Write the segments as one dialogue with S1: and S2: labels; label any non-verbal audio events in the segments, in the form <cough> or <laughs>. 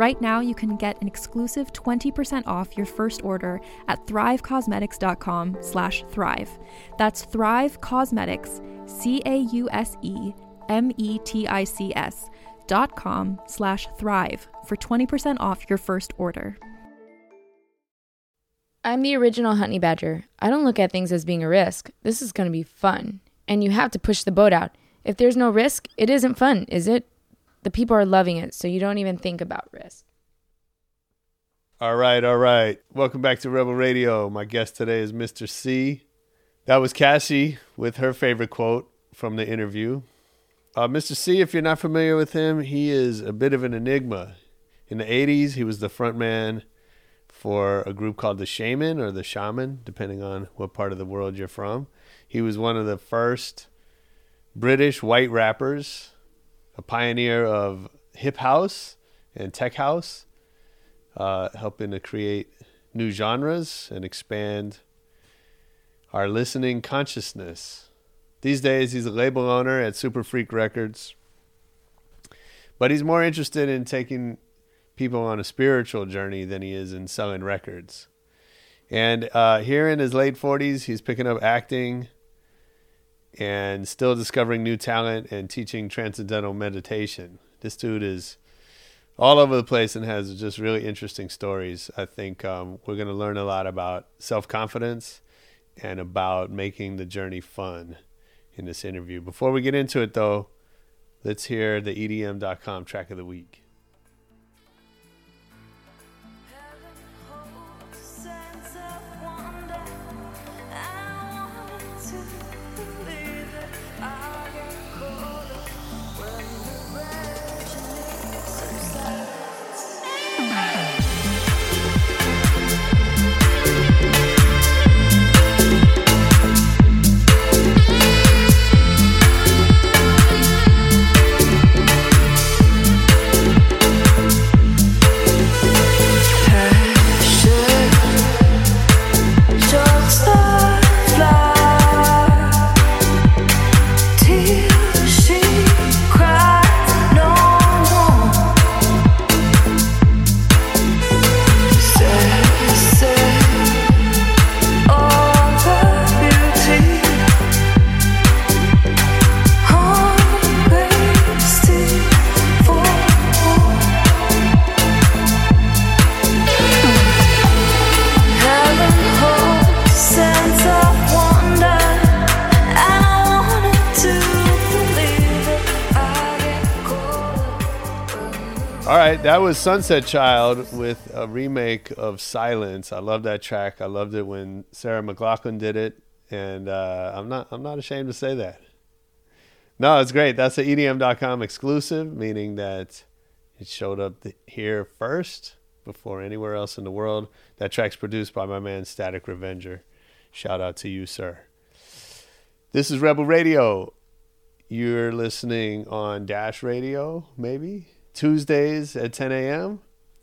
S1: Right now, you can get an exclusive 20% off your first order at thrivecausemetics.com slash thrive. That's Thrive Causemetics, C-A-U-S-E-M-E-T-I-C-S dot com slash thrive for 20% off your first order.
S2: I'm the original honey badger. I don't look at things as being a risk. This is going to be fun. And you have to push the boat out. If there's no risk, it isn't fun, is it? The people are loving it, so you don't even think about risk.
S3: All right, all right. Welcome back to Rebel Radio. My guest today is Mr. C. That was Cassie with her favorite quote from the interview. Uh, Mr. C, if you're not familiar with him, he is a bit of an enigma. In the 80s, he was the front man for a group called the Shamen or the Shamen, depending on what part of the world you're from. He was one of the first British white rappers a pioneer of hip house and tech house, uh, helping to create new genres and expand our listening consciousness. These days, he's a label owner at Superfreq Records, but he's more interested in taking people on a spiritual journey than he is in selling records. And uh, here in his late 40s, he's picking up acting and still discovering new talent and teaching transcendental meditation. This dude is all over the place and has just really interesting stories. I think um, we're going to learn a lot about self confidence and about making the journey fun in this interview. Before we get into it, though, let's hear the EDM.com track of the week. That was Sunset Child with a remake of Silence. I love that track. I loved it when Sarah McLachlan did it, and uh, I'm not I'm not ashamed to say that. No, it's great. That's an EDM.com exclusive, meaning that it showed up here first before anywhere else in the world. That track's produced by my man Static Revenger. Shout out to you, sir. This is Rebel Radio. You're listening on Dash Radio, maybe Tuesdays at 10 a.m.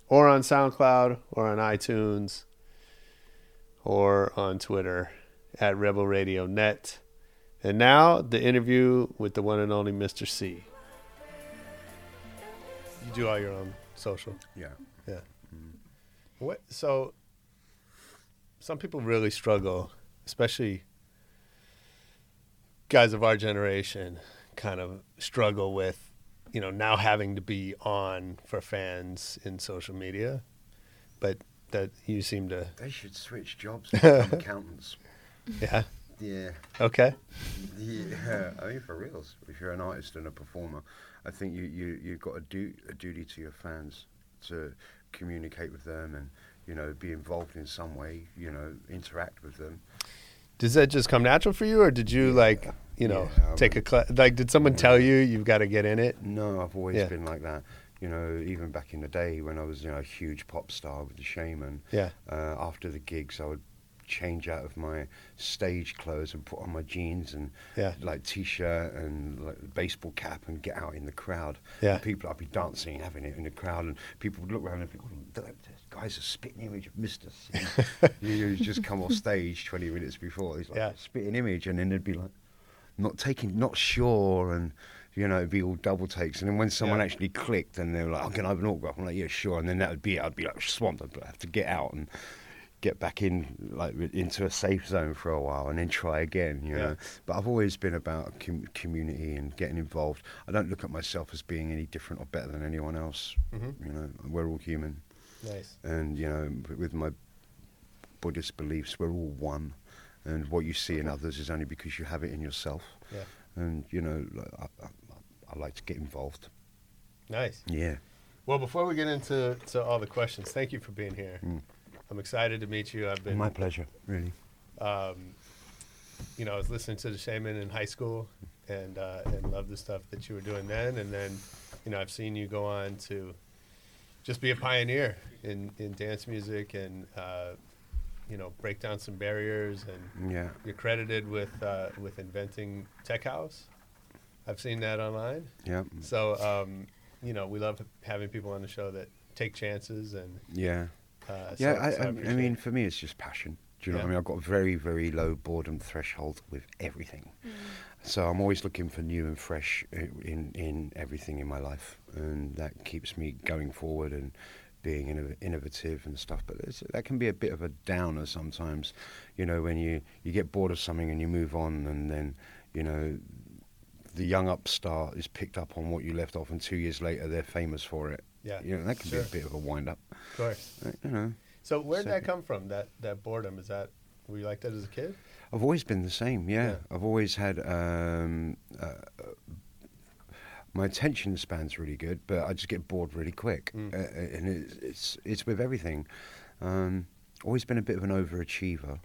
S3: or on SoundCloud or on iTunes or on Twitter at Rebel Radio Net. And now the interview with the one and only Mr. C. You do all your own social.
S4: Yeah.
S3: Yeah.
S4: Mm-hmm.
S3: What? So, some people really struggle, especially guys of our generation, kind of struggle with, you know, now having to be on for fans in social media. But that you seem to,
S4: They should switch jobs <laughs> and become accountants.
S3: yeah.
S4: Yeah.
S3: Okay.
S4: Yeah, I mean, for reals. If you're an artist and a performer, I think you you you've got a do a duty to your fans to communicate with them and you know be involved in some way. You know, interact with them.
S3: Does that just come natural for you, or did you like, you know,
S4: Yeah,
S3: take a? Like, did someone tell you you've got to get in it?
S4: No, I've always
S3: Yeah.
S4: been like that. You know, even back in the day when I was you know a huge pop star with the Shamen.
S3: Yeah.
S4: Uh, after the gigs, I would change out of my stage clothes and put on my jeans and
S3: Yeah.
S4: like t-shirt and like baseball cap and get out in the crowd.
S3: Yeah.
S4: And people, I'd be dancing, having it in the crowd, and people would look around and "This guy's a spitting image of you, you just come off <laughs> stage 20 minutes before, he's like
S3: Yeah.
S4: spitting image, and then they'd be like, not taking, not sure, and you know, it'd be all double takes. And then when someone
S3: Yeah.
S4: actually clicked and they were like, oh, can I have an autograph? I'm like, yeah, sure. And then that would be it. I'd be like swamped. I'd have to get out and get back in, like, into a safe zone for a while and then try again, you
S3: Yeah.
S4: know. But I've always been about com- community and getting involved. I don't look at myself as being any different or better than anyone else.
S3: Mhm.
S4: You know, we're all human.
S3: Nice.
S4: And, you know, with my Buddhist beliefs, we're all one. And what you see in others is only because you have it in yourself.
S3: Yeah.
S4: And, you know, I, I, I like to get involved.
S3: Nice.
S4: Yeah.
S3: Well, before we get into to all the questions, thank you for being here.
S4: Mm.
S3: I'm excited to meet you. I've been,
S4: My pleasure, really.
S3: um, you know, I was listening to the Shamen in high school, and uh, and loved the stuff that you were doing then. And then, you know, I've seen you go on to just be a pioneer in in dance music and uh, you know break down some barriers. And
S4: Yeah.
S3: you're credited with uh, with inventing Tech House. I've seen that online.
S4: Yeah.
S3: So, um, you know, we love having people on the show that take chances and.
S4: Yeah.
S3: Uh,
S4: Yeah,
S3: so-
S4: I,
S3: so
S4: I, I mean, for me, it's just passion. Do you know
S3: Yeah.
S4: what I mean? I've got a very, very low boredom threshold with everything. So I'm always looking for new and fresh in, in everything in my life. And that keeps me going forward and being innov- innovative and stuff. But it's, that can be a bit of a downer sometimes, you know, when you, you get bored of something and you move on and then, you know, the young upstart is picked up on what you left off and two years later they're famous for it.
S3: Yeah,
S4: You know, that can
S3: sure.
S4: be a bit of a wind up.
S3: Of course.
S4: Uh, You know.
S3: So where did that come from? That that boredom is that were you like that as a kid?
S4: I've always been the same. Yeah,
S3: Yeah.
S4: I've always had um, uh, my attention span's really good, but I just get bored really quick,
S3: Mm.
S4: uh, and it's, it's it's with everything. Um, always been a bit of an overachiever,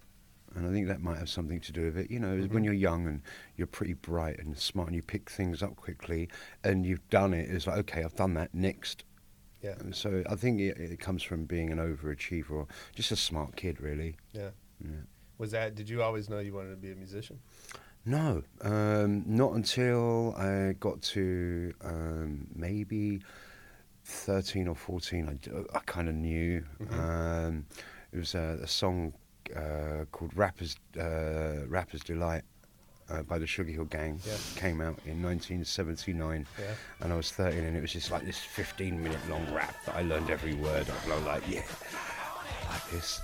S4: and I think that might have something to do with it. You know,
S3: Mhm.
S4: when you're young and you're pretty bright and smart, and you pick things up quickly, and you've done it. It's like, okay, I've done that. Next.
S3: Yeah,
S4: And so I think it, it comes from being an overachiever or just a smart kid, really.
S3: yeah.
S4: Yeah.
S3: Was that? Did you always know you wanted to be a musician?
S4: No, um, not until I got to um, maybe 13 or 14. I, I kind of knew.
S3: Mhm.
S4: Um, it was a, a song uh, called Rapper's, uh, Rapper's Delight uh, by the Sugar Hill Gang.
S3: Yeah.
S4: Came out in 1979
S3: Yeah.
S4: and I was 13 and it was just like this 15 minute long rap that I learned every word of. And I was like, yeah, like this.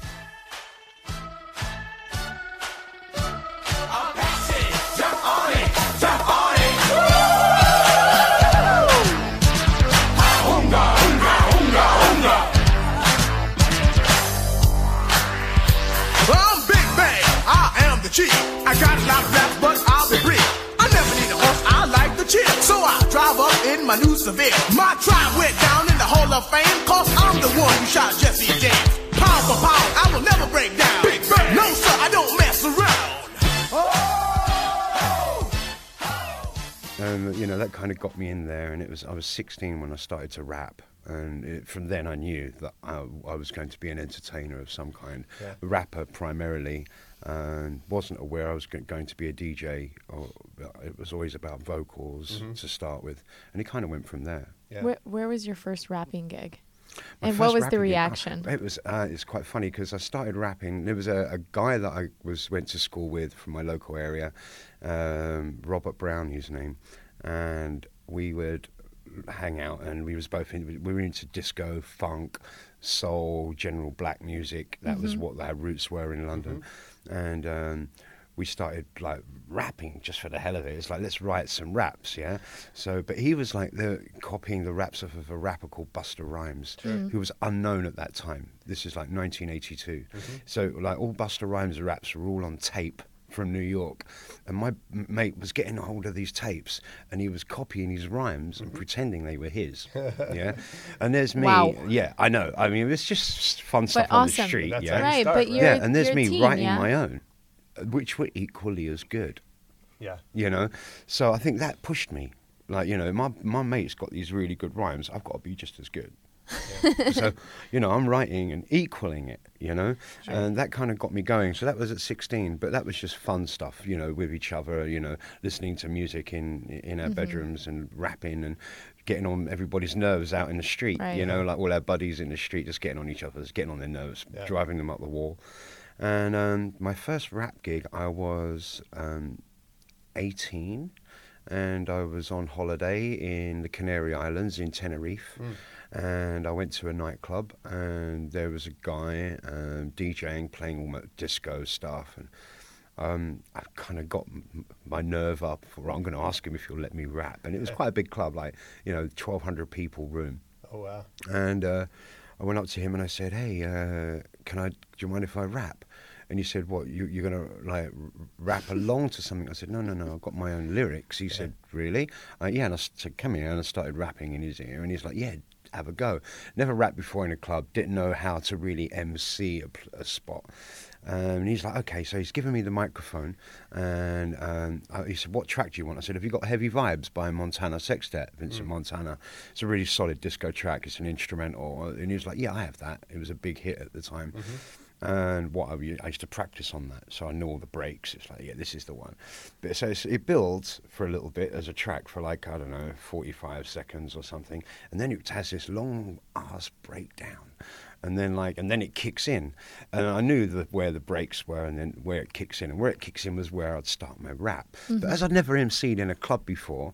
S5: My new Seville. My tribe went down in the Hall of Fame, cause I'm the one who shot Jesse James. Pound for pound, I will never break down. Big Bang. No, sir, I don't mess around. Oh, oh.
S4: and you know that kind of got me in there and it was i was 16 when i started to rap and it, from then i knew that I, I was going to be an entertainer of some kind
S3: Yeah.
S4: rapper primarily and wasn't aware i was go- going to be a dj or it was always about vocals
S3: Mhm.
S4: to start with and it kind of went from there
S3: Yeah.
S2: Where, where was your first rapping gig?
S4: My
S2: and what was the
S4: rapping gig-
S2: reaction?
S4: It was. Uh, it's quite funny because I started rapping. There was a, a guy that I was went to school with from my local area, um, Robert Brown, his name, and we would hang out, and we was both in, we were into disco, funk, soul, general black music. That was what our roots were in London, and. Um, we started like rapping just for the hell of it. It's like let's write some raps, yeah. So, but he was like the copying the raps of, of a rapper called Busta Rhymes, who was unknown at that time. This is like 1982. So, like all Busta Rhymes raps were all on tape from New York, and my mate was getting a hold of these tapes, and he was copying his rhymes and mm-hmm. pretending they were his. <laughs> yeah, and there's me.
S2: Wow.
S4: Yeah, I know. I mean, it's just fun stuff
S2: But
S4: on the street.
S3: That's
S4: yeah,
S2: right,
S3: start,
S2: but
S3: right?
S4: yeah, and there's me
S2: teen,
S4: writing
S2: yeah?
S4: my own, which were equally as good.
S3: Yeah.
S4: You know, so I think that pushed me. Like you know, my my mate's got these really good rhymes. I've got to be just as good. So you know, I'm writing and equaling it. You know, and that kind of got me going. So that was at 16, but that was just fun stuff. You know, with each other. You know, listening to music in in
S2: Mm-hmm.
S4: our bedrooms and rapping and getting on everybody's nerves out in the street.
S2: Right.
S4: You know, like all our buddies in the street, just getting on each other's, getting on their nerves,
S3: Yeah.
S4: driving them up the wall. And um, my first rap gig, I was um, 18 and I was on holiday in the Canary Islands in Tenerife. And I went to a nightclub, and there was a guy um, DJing, playing all my disco stuff. And um, I kind of got m- my nerve up. For, I'm going to ask him if he'll let me rap. And it was quite a big club, like, you know, 1,200 people room.
S3: Oh wow.
S4: And uh, I went up to him and I said, "Hey, uh, can I? Do you mind if I rap?" And he said, "What? You, you're gonna like rap along to something?" I said, "No, no, no. I've got my own lyrics." He said, "Really?" Uh, yeah. And I said, "Come here." And I started rapping in his ear, and he's like, "Yeah." Have a go. Never rapped before in a club. Didn't know how to really MC a, a spot. Um, and he's like, okay, so he's given me the microphone, and um, uh, he said, "What track do you want?" I said, "Have you got Heavy Vibes by Montana Sextet, Vincent Montana? It's a really solid disco track. It's an instrumental." And he was like, "Yeah, I have that. It was a big hit at the time." And what I used to practice on that, so I know all the breaks. It's like, yeah, this is the one. But so it builds for a little bit as a track for like I don't know, forty-five seconds or something, and then it has this long ass breakdown. And then like and then it kicks in. And i knew the, where the breaks were and then where it kicks in. And where it kicks in was where i'd start my rap. But mm-hmm. as i'd never emceed in a club before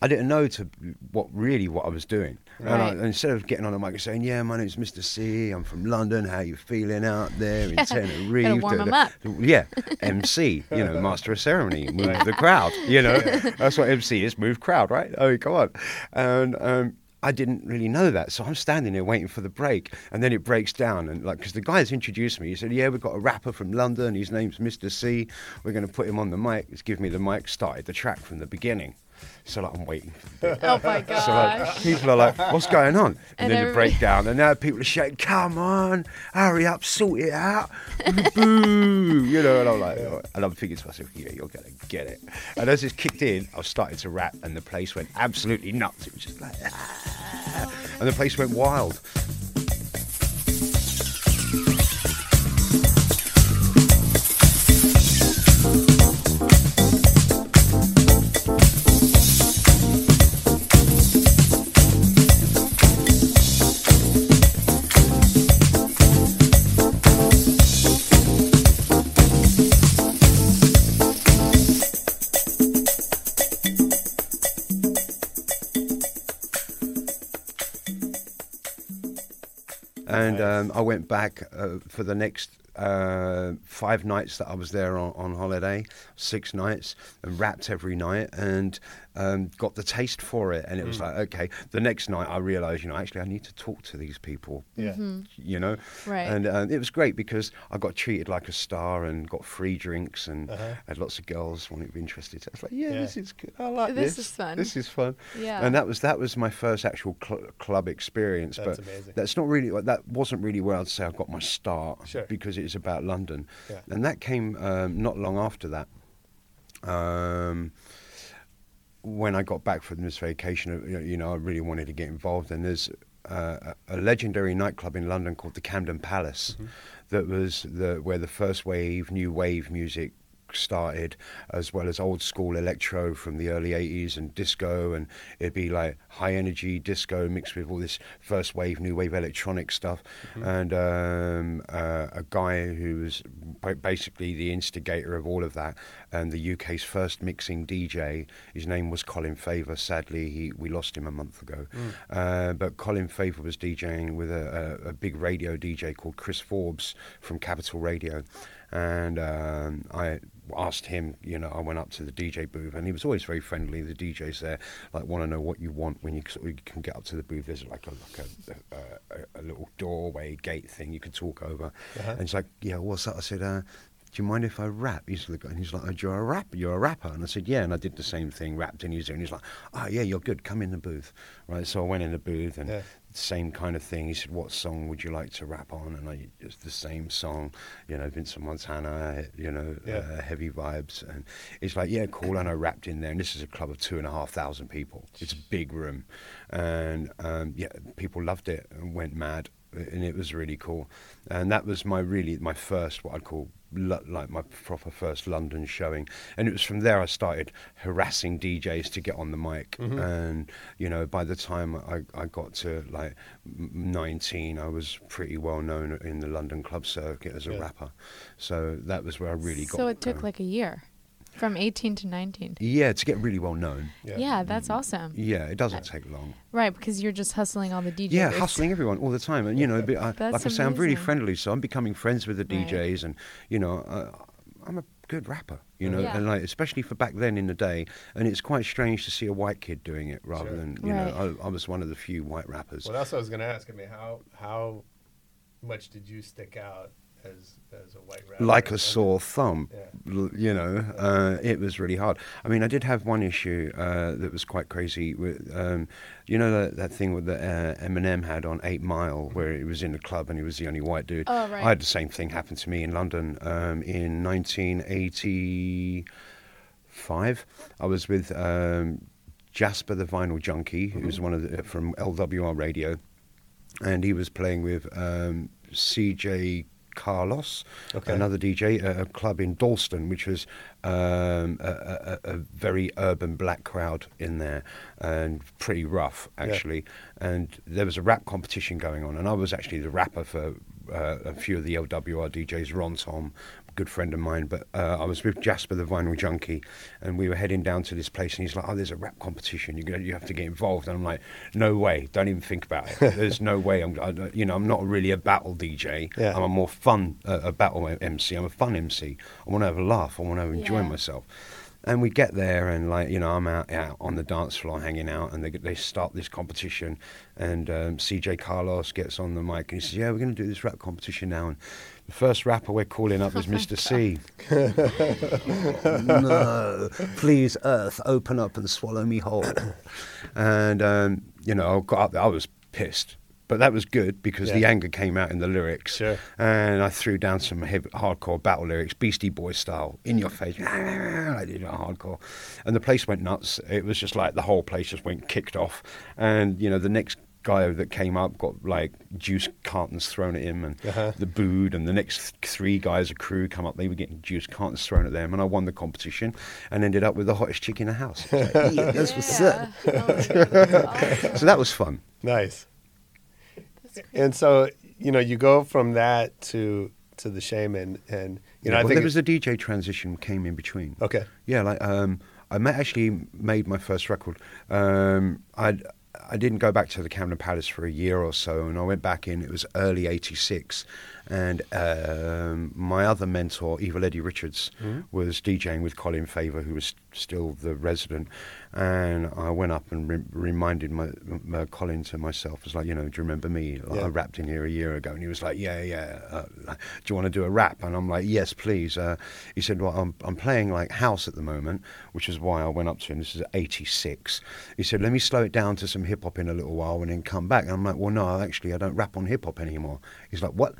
S4: i didn't know to what really what i was doing and, I,
S2: Right.
S4: instead of getting on the mic and saying yeah my name's mr c i'm from london how you feeling out there in tenerife <laughs>
S2: warm up.
S4: yeah mc you know master of ceremony move the crowd you know <laughs> that's what mc is move crowd right oh come on and um I didn't really know that, so I'm standing there waiting for the break, and then it breaks down, and like, because the guy's introduced me, he said, "Yeah, we've got a rapper from London. His name's Mr. C. We're going to put him on the mic. He's give me the mic. Started the track from the beginning." So like, I'm waiting for the bit.
S2: Oh my
S4: So like, people are like, "What's going on?" And,
S2: And
S4: then the breakdown, and now people are shouting, "Come on, hurry up, sort it out!" <laughs> Boo, you know. And I'm like, and I'm thinking to myself, "Yeah, you're gonna get it." And as it kicked in, I started to rap, and the place went absolutely nuts. It was just like, ah, and the place went wild. Um, I went back uh, for the next uh, five nights that I was there on, on holiday, six nights, and rapped every night, and um, got the taste for it. And it was like, okay. The next night, I realised, you know, actually, I need to talk to these people.
S3: Yeah.
S4: You know,
S2: Right.
S4: And um, it was great because I got treated like a star and got free drinks and
S3: Uh-huh.
S4: had lots of girls wanting to be interested. I was like, yeah,
S3: Yeah.
S4: this is good. I like
S2: This
S4: this.
S2: is fun.
S4: This is fun.
S2: Yeah.
S4: And that was that was my first actual cl- club experience.
S3: That's
S4: but
S3: amazing.
S4: that's not really that wasn't really where I'd say I got my start
S3: Sure.
S4: because it's about London,
S3: Yeah.
S4: and that came um, not long after that. Um, when I got back from this vacation, uh, you know, I really wanted to get involved, and there's uh, a a legendary nightclub in London called the Camden Palace,
S3: Mm-hmm.
S4: that was the where the first wave, new wave music started, as well as old school electro from the early 80s and disco. And it'd be like high energy disco mixed with all this first wave, new wave electronic stuff. And um, uh, a guy who was basically the instigator of all of that and the UK's first mixing DJ. His name was Colin Faver. Sadly, he, we lost him a month ago. Uh, but Colin Faver was DJing with a, a, a big radio DJ called Chris Forbes from Capital Radio. And um, I asked him, you know, I went up to the DJ booth and he was always very friendly. The DJs there, like, want to know what you want when you, sort of, you can get up to the booth. There's like a, like a, a, a, little doorway gate thing you can talk over. And he's like, yeah, what's that? I said, uh, do you mind if I rap? He's like, and he's like, oh, you're a rapper, you're a rapper. And I said, yeah. And I did the same thing, rapped in his ear. And he's like, oh, yeah, you're good. Come in the booth. Right. So I went in the booth and
S3: Yeah.
S4: Same kind of thing. He said, what song would you like to rap on? And I, it's the same song, you know, Vincent Montana, you know,
S3: Yeah.
S4: uh, heavy vibes. And it's like, yeah, cool. And I rapped in there. And this is a club of two and a half thousand people. It's a big room. And um, yeah, people loved it and went mad. And it was really cool. And that was my really, my first, what I'd call like my proper first London showing. And it was from there I started harassing DJs to get on the mic. Mm-hmm. And, you know, by the time I, I got to like 19, I was pretty well known in the London club circuit as a
S3: Yeah.
S4: rapper. So that was where I really got
S2: So it took
S4: going.
S2: like a year, from 18 to 19.
S4: Yeah, to get really well known.
S2: Yeah, that's awesome.
S4: Yeah, it doesn't take long.
S2: Right, because you're just hustling all the DJs.
S4: Yeah, hustling everyone all the time, and you know, be- I,
S2: That's
S4: like I say, I'm really friendly, so I'm becoming friends with the
S2: Right.
S4: DJs, and you know, uh, I'm a good rapper, you know,
S2: Yeah.
S4: and like especially for back then in the day, and it's quite strange to see a white kid doing it rather
S3: Sure.
S4: than you
S2: Right.
S4: know, I, I was one of the few white rappers.
S3: Well, that's what I was going to ask. I mean, how how much did you stick out as as a white rapper?
S4: like a
S3: And-
S4: sore thumb.
S3: Yeah.
S4: You know, uh, it was really hard. I mean, I did have one issue uh, that was quite crazy. With, um, you know that, that thing with that uh, Eminem had on Eight Mile, where he was in the club and he was the only white dude.
S2: Oh, right.
S4: I had the same thing happen to me in London um, in 1985. I was with um, Jasper the Vinyl Junkie, who's one of the, from LWR Radio, and he was playing with um, CJ Carlos,
S3: Okay.
S4: another DJ at a club in Dalston, which was um, a, a, a very urban black crowd in there and pretty rough actually. And there was a rap competition going on, and I was actually the rapper for uh, a few of the LWR DJs, Ron Tom, a good friend of mine. But uh, I was with Jasper the Vinyl Junkie, and we were heading down to this place, and he's like, "Oh, there's a rap competition. You gonna, you have to get involved." And I'm like, "No way! Don't even think about it. There's no way. I'm, I, you know, I'm not really a battle DJ.
S3: Yeah.
S4: I'm a more fun, uh, a battle MC. I'm a fun MC. I want to have a laugh. I want to enjoy
S2: Yeah.
S4: myself." And we get there, and like you know, I'm out, out on the dance floor hanging out, and they they start this competition, and um, CJ Carlos gets on the mic and he says, "Yeah, we're going to do this rap competition now." And the first rapper we're calling up is Mr. C. <laughs> no, please, Earth, open up and swallow me whole. and um, you know, I got up there. I was pissed. But that was good because the anger came out in the lyrics.
S3: Sure.
S4: And I threw down some heavy, hardcore battle lyrics, Beastie Boy style, in your face. I did it hardcore. And the place went nuts. It was just like the whole place just went kicked off. And, you know, the next guy that came up got like juice cartons thrown at him and
S3: Uh-huh.
S4: the booed. And the next three guys, a crew, come up. They were getting juice cartons thrown at them. And I won the competition and ended up with the hottest chick in the house. I was like, yeah, that's what's <laughs> up.
S2: Oh my God, that's awesome.
S4: So that was fun.
S3: Nice. And so you know, you go from that to to the shamen, and you know,
S4: Yeah,
S3: I
S4: well,
S3: think
S4: there was a DJ transition came in between.
S3: okay.
S4: Yeah, like um, I actually made my first record. Um, I I didn't go back to the Camden Palace for a year or so, and I went back in. It was early '86, and um, my other mentor, Evil Eddie Richards, was DJing with Colin Faver, who was still the resident. And I went up and re- reminded my, my Colin to myself. I was like, you know, do you remember me? Like,
S3: Yeah.
S4: I rapped in here a year ago, and he was like, yeah, yeah. Uh, do you want to do a rap? And I'm like, yes, please. Uh, he said, well, I'm I'm playing like house at the moment, which is why I went up to him. This is '86. He said, let me slow it down to some hip hop in a little while, and then come back. And I'm like, well, no, actually, I don't rap on hip hop anymore. He's like, what?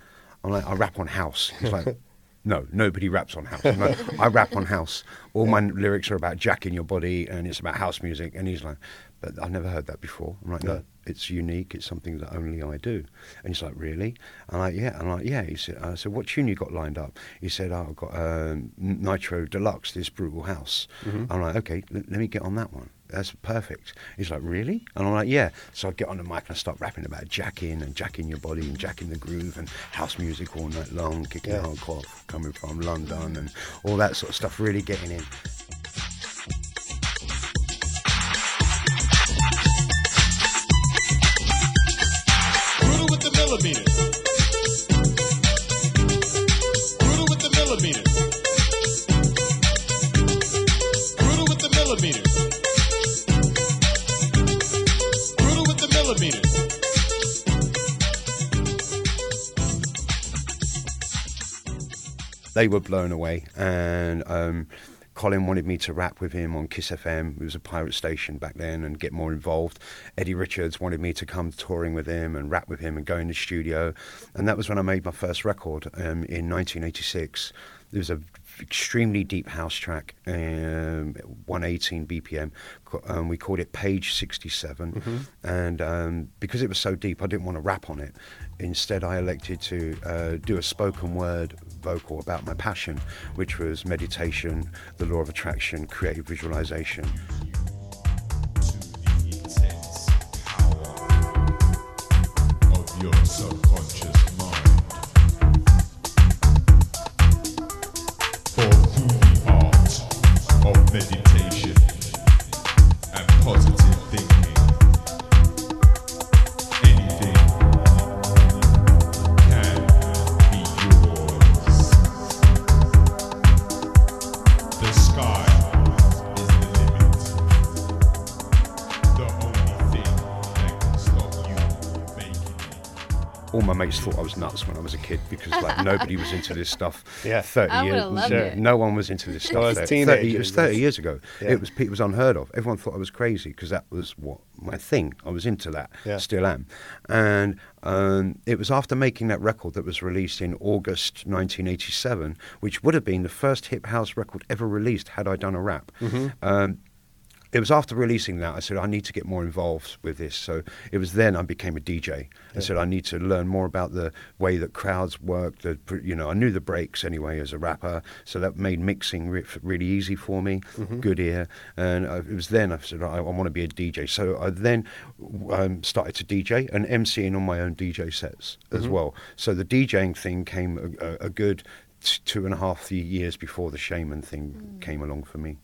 S4: I'm like, I rap on house. He's like. <laughs> No, nobody raps on house. No, I rap on house. All my lyrics are about jacking your body, and it's about house music. And he's like, but I've never heard that before. I'm like, no, it's unique. It's something that only I do. And he's like, really? I'm like, yeah. I'm like, yeah. He said, I said, what tune you got lined up? He said, oh, I've got um, Nitro Deluxe, this brutal house. I'm like, okay, l- let me get on that one. That's perfect. He's like, really? And I'm like, yeah. So I get on the mic and I start rapping about jacking and jacking your body and jacking the groove and house music all night long, kicking
S3: Yeah.
S4: hardcore, coming from London and all that sort of stuff, really getting in. They were blown away and um, Colin wanted me to rap with him on Kiss FM. It was a pirate station back then and get more involved. Eddie Richards wanted me to come touring with him and rap with him and go in the studio. And that was when I made my first record um, in 1986. There was a extremely deep house track, um, 118 BPM. Co- Um, we called it Page 67. And um, because it was so deep, I didn't want to rap on it. Instead, I elected to uh, do a spoken word vocal about my passion, which was meditation, the law of attraction, creative visualization.
S6: to the intense power of your subconscious of meditation and positive
S4: mates thought I was nuts when I was a kid because like <laughs> nobody was into this stuff.
S3: Yeah.
S4: 30
S2: I
S4: years.
S2: loved
S3: Sure.
S2: it.
S4: No one was into this stuff.
S3: Well, as
S4: there. 30, it was 30 years ago.
S3: Yeah.
S4: It was it was unheard of. Everyone thought I was crazy because that was what my thing. I was into that.
S3: Yeah.
S4: Still am. And um, it was after making that record that was released in August 1987, which would have been the first hip house record ever released had I done a rap.
S3: Mm-hmm.
S4: Um, it was after releasing that I said I need to get more involved with this. So it was then I became a DJ. I said I need to learn more about the way that crowds work. The you know I knew the breaks anyway as a rapper, so that made mixing re- really easy for me. Mm-hmm. Good ear, and I, it was then I said I, I want to be a DJ. So I then um, started to DJ and MCing on my own DJ sets as mm-hmm. well. So the DJing thing came a, a, a good two and a half years before the shamen thing hmm. came along for me.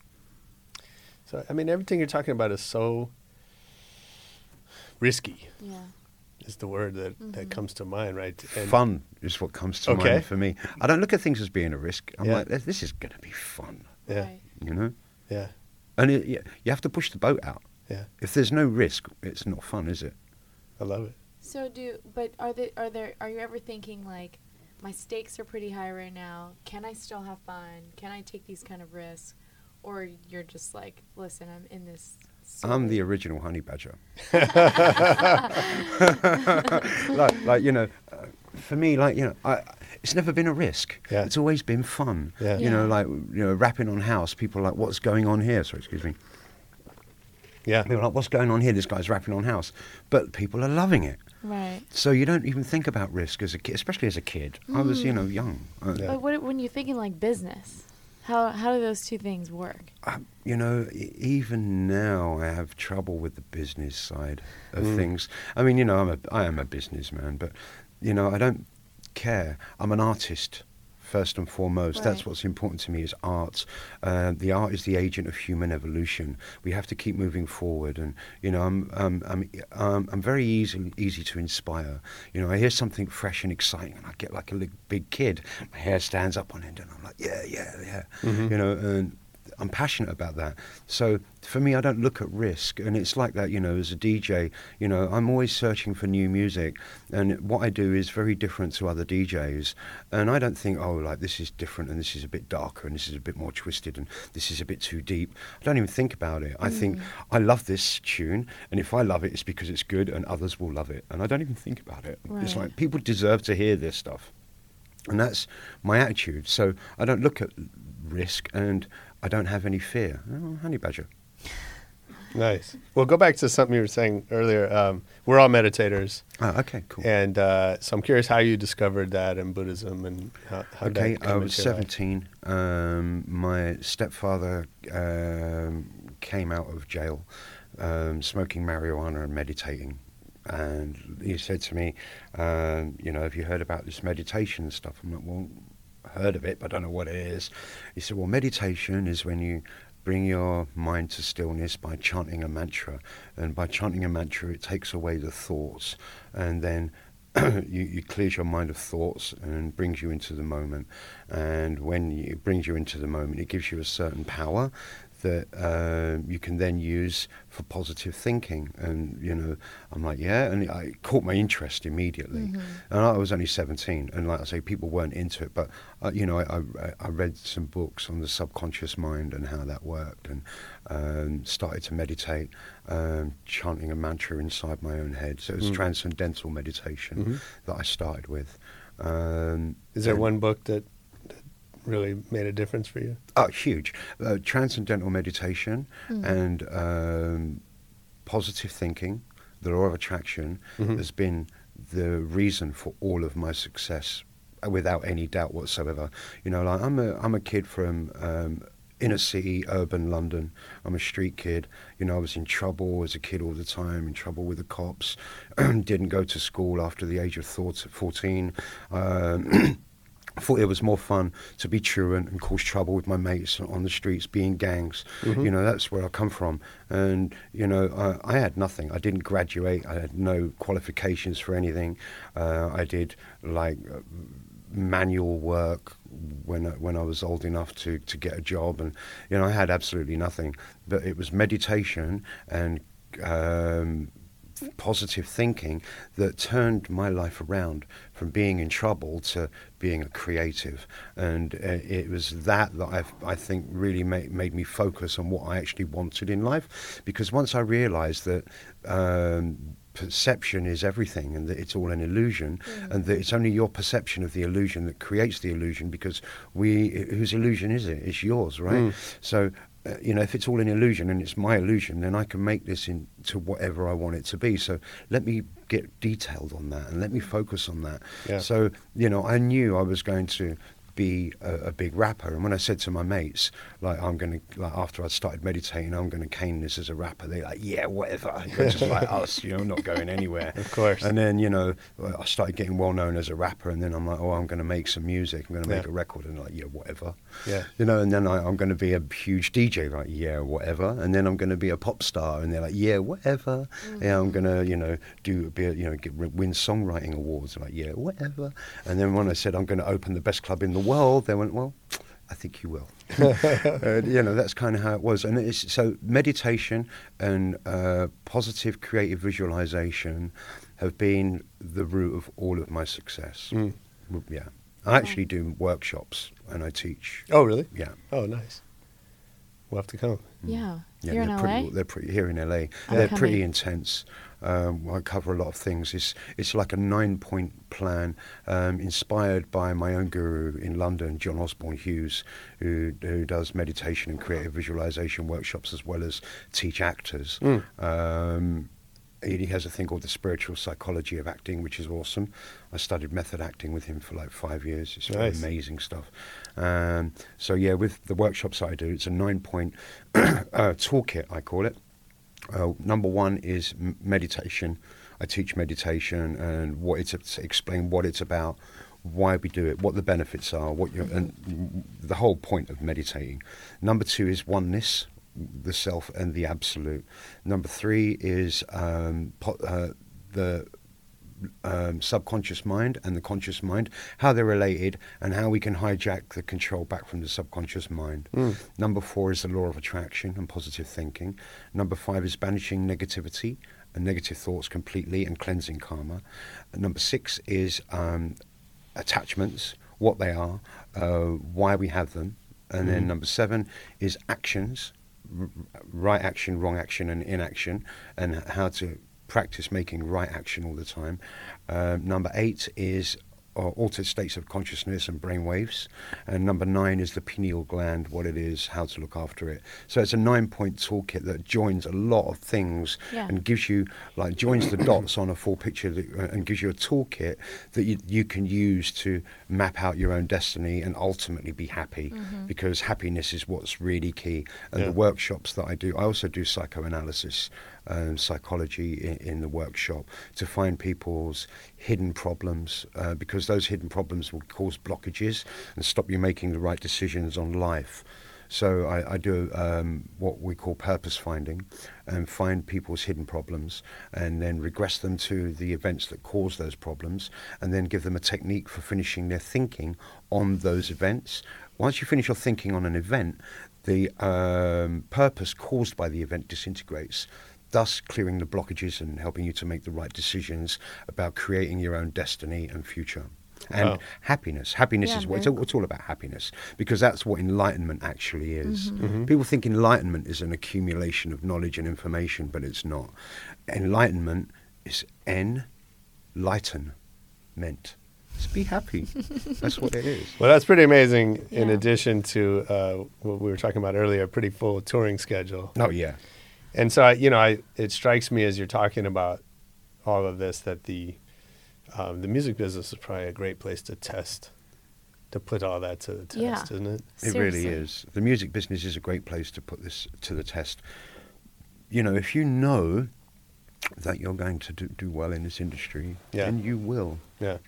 S3: So I mean, everything you're talking about is so risky.
S2: Yeah.
S3: Is the word that, that mm-hmm. comes to mind, right? And
S4: fun is what comes to
S3: Okay.
S4: mind for me. I don't look at things as being a risk. I'm
S3: Yeah.
S4: like, this this is going to be fun,
S3: Yeah,
S2: Right.
S4: you know.
S3: yeah,
S4: And it, you you have to push the boat out.
S3: yeah.
S4: If there's no risk, it's not fun, is it?
S3: I love it.
S2: So do but are there are there are you ever thinking like my stakes are pretty high right now. Can I still have fun? Can I take these kind of risks? Or you're just like, listen, I'm in this.
S4: I'm the original honey badger. <laughs> <laughs> like, like you know, uh, for me, like you know, I, it's never been a risk.
S3: Yeah.
S4: It's always been fun.
S3: Yeah.
S4: You know, like you know, rapping on house. People are like, what's going on here? Sorry, excuse me.
S3: Yeah,
S4: People are like, what's going on here? This guy's rapping on house, but people are loving it.
S2: Right.
S4: So you don't even think about risk as a kid, especially as a kid. I was, you know, young.
S3: Yeah.
S2: But what, when you're thinking like business, how how do those two things work?
S4: I- you know, e- even now I have trouble with the business side of
S3: Mm.
S4: things. I mean, you know, I'm a I am a businessman, but you know, I don't care. I'm an artist first and foremost. That's what's important to me is art. Uh, the art is the agent of human evolution. We have to keep moving forward, and you know, I'm um, I'm um, I'm very easy easy to inspire. You know, I hear something fresh and exciting, and I get like a big kid. My hair stands up on end, and I'm like, yeah, yeah, yeah. You know, and I'm passionate about that. So for me, I don't look at risk, and it's like that. You know, as a DJ, you know, I'm always searching for new music, and what I do is very different to other DJs. And I don't think, oh, like this is different, and this is a bit darker, and this is a bit more twisted, and this is a bit too deep. I don't even think about it. I think mm. I love this tune, and if I love it, it's because it's good, and others will love it, and I don't even think about it. It's like people deserve to hear this stuff. and that's my attitude. So I don't look at risk, and I don't have any fear. Oh, honey badger.
S3: Nice. Well, go back to something you were saying earlier. Um, we're all meditators,
S4: Oh, okay, cool.
S3: and uh, so I'm curious how you discovered that in Buddhism and how, how
S4: Okay,
S3: that
S4: I was
S3: into
S4: 17. Um, my stepfather um, came out of jail um, smoking marijuana and meditating. And he said to me, um, You know, have you heard about this meditation stuff? I'm like, Well, heard of it, but I don't know what it is. He said, Well, meditation is when you bring your mind to stillness by chanting a mantra. And by chanting a mantra, it takes away the thoughts. And then <clears throat> you, you clears your mind of thoughts and brings you into the moment. And when it brings you into the moment, it gives you a certain power that uh, you can then use for positive thinking. And you know, I'm like, yeah, and I- it caught my interest immediately. And I was only 17, and like I say, people weren't into it, but uh, you know, I, I, I read some books on the subconscious mind and how that worked, and um, started to meditate, um, chanting a mantra inside my own head. So it was
S3: Mm.
S4: transcendental meditation
S3: Mhm.
S4: that I started with. Um,
S3: Is there
S4: and-
S3: one book that, that really made a difference for you?
S4: Oh, huge. Uh, transcendental meditation
S1: Mm.
S4: and um, positive thinking, the law of attraction,
S3: Mhm.
S4: has been the reason for all of my success, uh, without any doubt whatsoever. You know, like I'm a I'm a kid from. Um, Inner city, urban London. I'm a street kid. You know, I was in trouble as a kid all the time, in trouble with the cops. <clears throat> Didn't go to school after the age of thought- 14. Um, <clears throat> I thought it was more fun to be truant and cause trouble with my mates on the streets, being gangs.
S3: Mhm.
S4: You know, that's where I come from. And, you know, I, I had nothing. I didn't graduate. I had no qualifications for anything. Uh, I did, like, uh, manual work when I, when I was old enough to, to get a job. And, you know, I had absolutely nothing. But it was meditation and um, positive thinking that turned my life around from being in trouble to being a creative. And uh, it was that that I, I think really made, made me focus on what I actually wanted in life. Because once I realized that um, perception is everything and that it's all an illusion and that it's only your perception of the illusion that creates the illusion because we whose illusion is it it's yours right
S3: Mm.
S4: so uh, you know if it's all an illusion and it's my illusion then i can make this into whatever i want it to be so let me get detailed on that and let me focus on that
S3: Yeah.
S4: so you know i knew i was going to be a, a big rapper and when i said to my mates like i'm going to like after I'd started meditating i'm going to cane this as a rapper they're like yeah whatever <laughs> They're just like us you know not going anywhere
S3: Of course.
S4: and then, you know, I started getting well known as a rapper, and then I'm like, oh, I'm going to make some music. I'm going to make
S3: Yeah.
S4: a record, and like, yeah, whatever.
S3: Yeah.
S4: You know, and then I, I'm going to be a huge DJ, like, yeah, whatever. And then I'm going to be a pop star, and they're like, yeah, whatever. Mm-hmm. Yeah, I'm going to, you know, do be, a, you know, get, win songwriting awards, like, yeah, whatever. And then when I said I'm going to open the best club in the world, they went, well. I think you will. <laughs> uh, you know, that's kind of how it was. And it's, so meditation and uh, positive creative visualization have been the root of all of my success.
S3: Mm.
S4: Yeah. I actually do workshops and I teach.
S3: Oh, really?
S4: Yeah.
S3: Oh, nice. We'll have to come.
S2: Yeah.
S4: Yeah,
S2: Here in
S4: they're
S2: LA?
S4: pretty. They're pretty here in LA.
S2: I'm
S4: they're
S2: coming.
S4: pretty intense. Um, I cover a lot of things. It's it's like a nine point plan um, inspired by my own guru in London, John Osborne Hughes, who who does meditation and creative visualization workshops as well as teach actors.
S3: Mm.
S4: Um, he has a thing called the spiritual psychology of acting, which is awesome. I studied method acting with him for like five years. It's
S3: Nice.
S4: amazing stuff. Um, so yeah, with the workshops that I do, it's a nine-point <coughs> uh, toolkit. I call it. Uh, number one is meditation. I teach meditation and what it's explain what it's about, why we do it, what the benefits are, what you and the whole point of meditating. Number two is oneness, the self and the absolute. Number three is um, po- uh, the um, subconscious mind and the conscious mind, how they're related, and how we can hijack the control back from the subconscious mind.
S3: Mm.
S4: Number four is the law of attraction and positive thinking. Number five is banishing negativity and negative thoughts completely and cleansing karma. And number six is um, attachments, what they are, uh, why we have them. And then
S3: Mhm.
S4: number seven is actions, r- right action, wrong action, and inaction, and how to practice making right action all the time. Um, number eight is uh, altered states of consciousness and brain waves. And number nine is the pineal gland, what it is, how to look after it. So it's a nine point toolkit that joins a lot of things
S2: Yeah.
S4: and gives you, like, joins the dots on a full picture that, uh, and gives you a toolkit that you, you can use to map out your own destiny and ultimately be happy because happiness is what's really key. And
S3: Yeah.
S4: the workshops that I do, I also do psychoanalysis, um, psychology in, in the workshop to find people's hidden problems uh, because those hidden problems will cause blockages and stop you making the right decisions on life. So I, I do um, what we call purpose finding and find people's hidden problems and then regress them to the events that cause those problems and then give them a technique for finishing their thinking on those events. Once you finish your thinking on an event, the um, purpose caused by the event disintegrates, thus clearing the blockages and helping you to make the right decisions about creating your own destiny and future. And
S3: Wow.
S4: happiness. Happiness
S2: Yeah,
S4: is what it's all, it's all about happiness because that's what enlightenment actually is.
S2: Mm-hmm.
S4: People think enlightenment is an accumulation of knowledge and information, but it's not. Enlightenment is en lighten meant. Just be happy. <laughs> that's what it is.
S3: Well, that's pretty amazing. In addition to uh, what we were talking about earlier, a pretty full touring schedule.
S4: Oh yeah.
S3: And so, I, you know, I, it strikes me as you're talking about all of this that the um, the music business is probably a great place to test, to put all that to the test,
S2: Yeah.
S3: isn't it?
S4: It really is. The music business is a great place to put this to the test. You know, if you know that you're going to do, do well in this industry,
S3: Yeah.
S4: then you will.
S3: Yeah.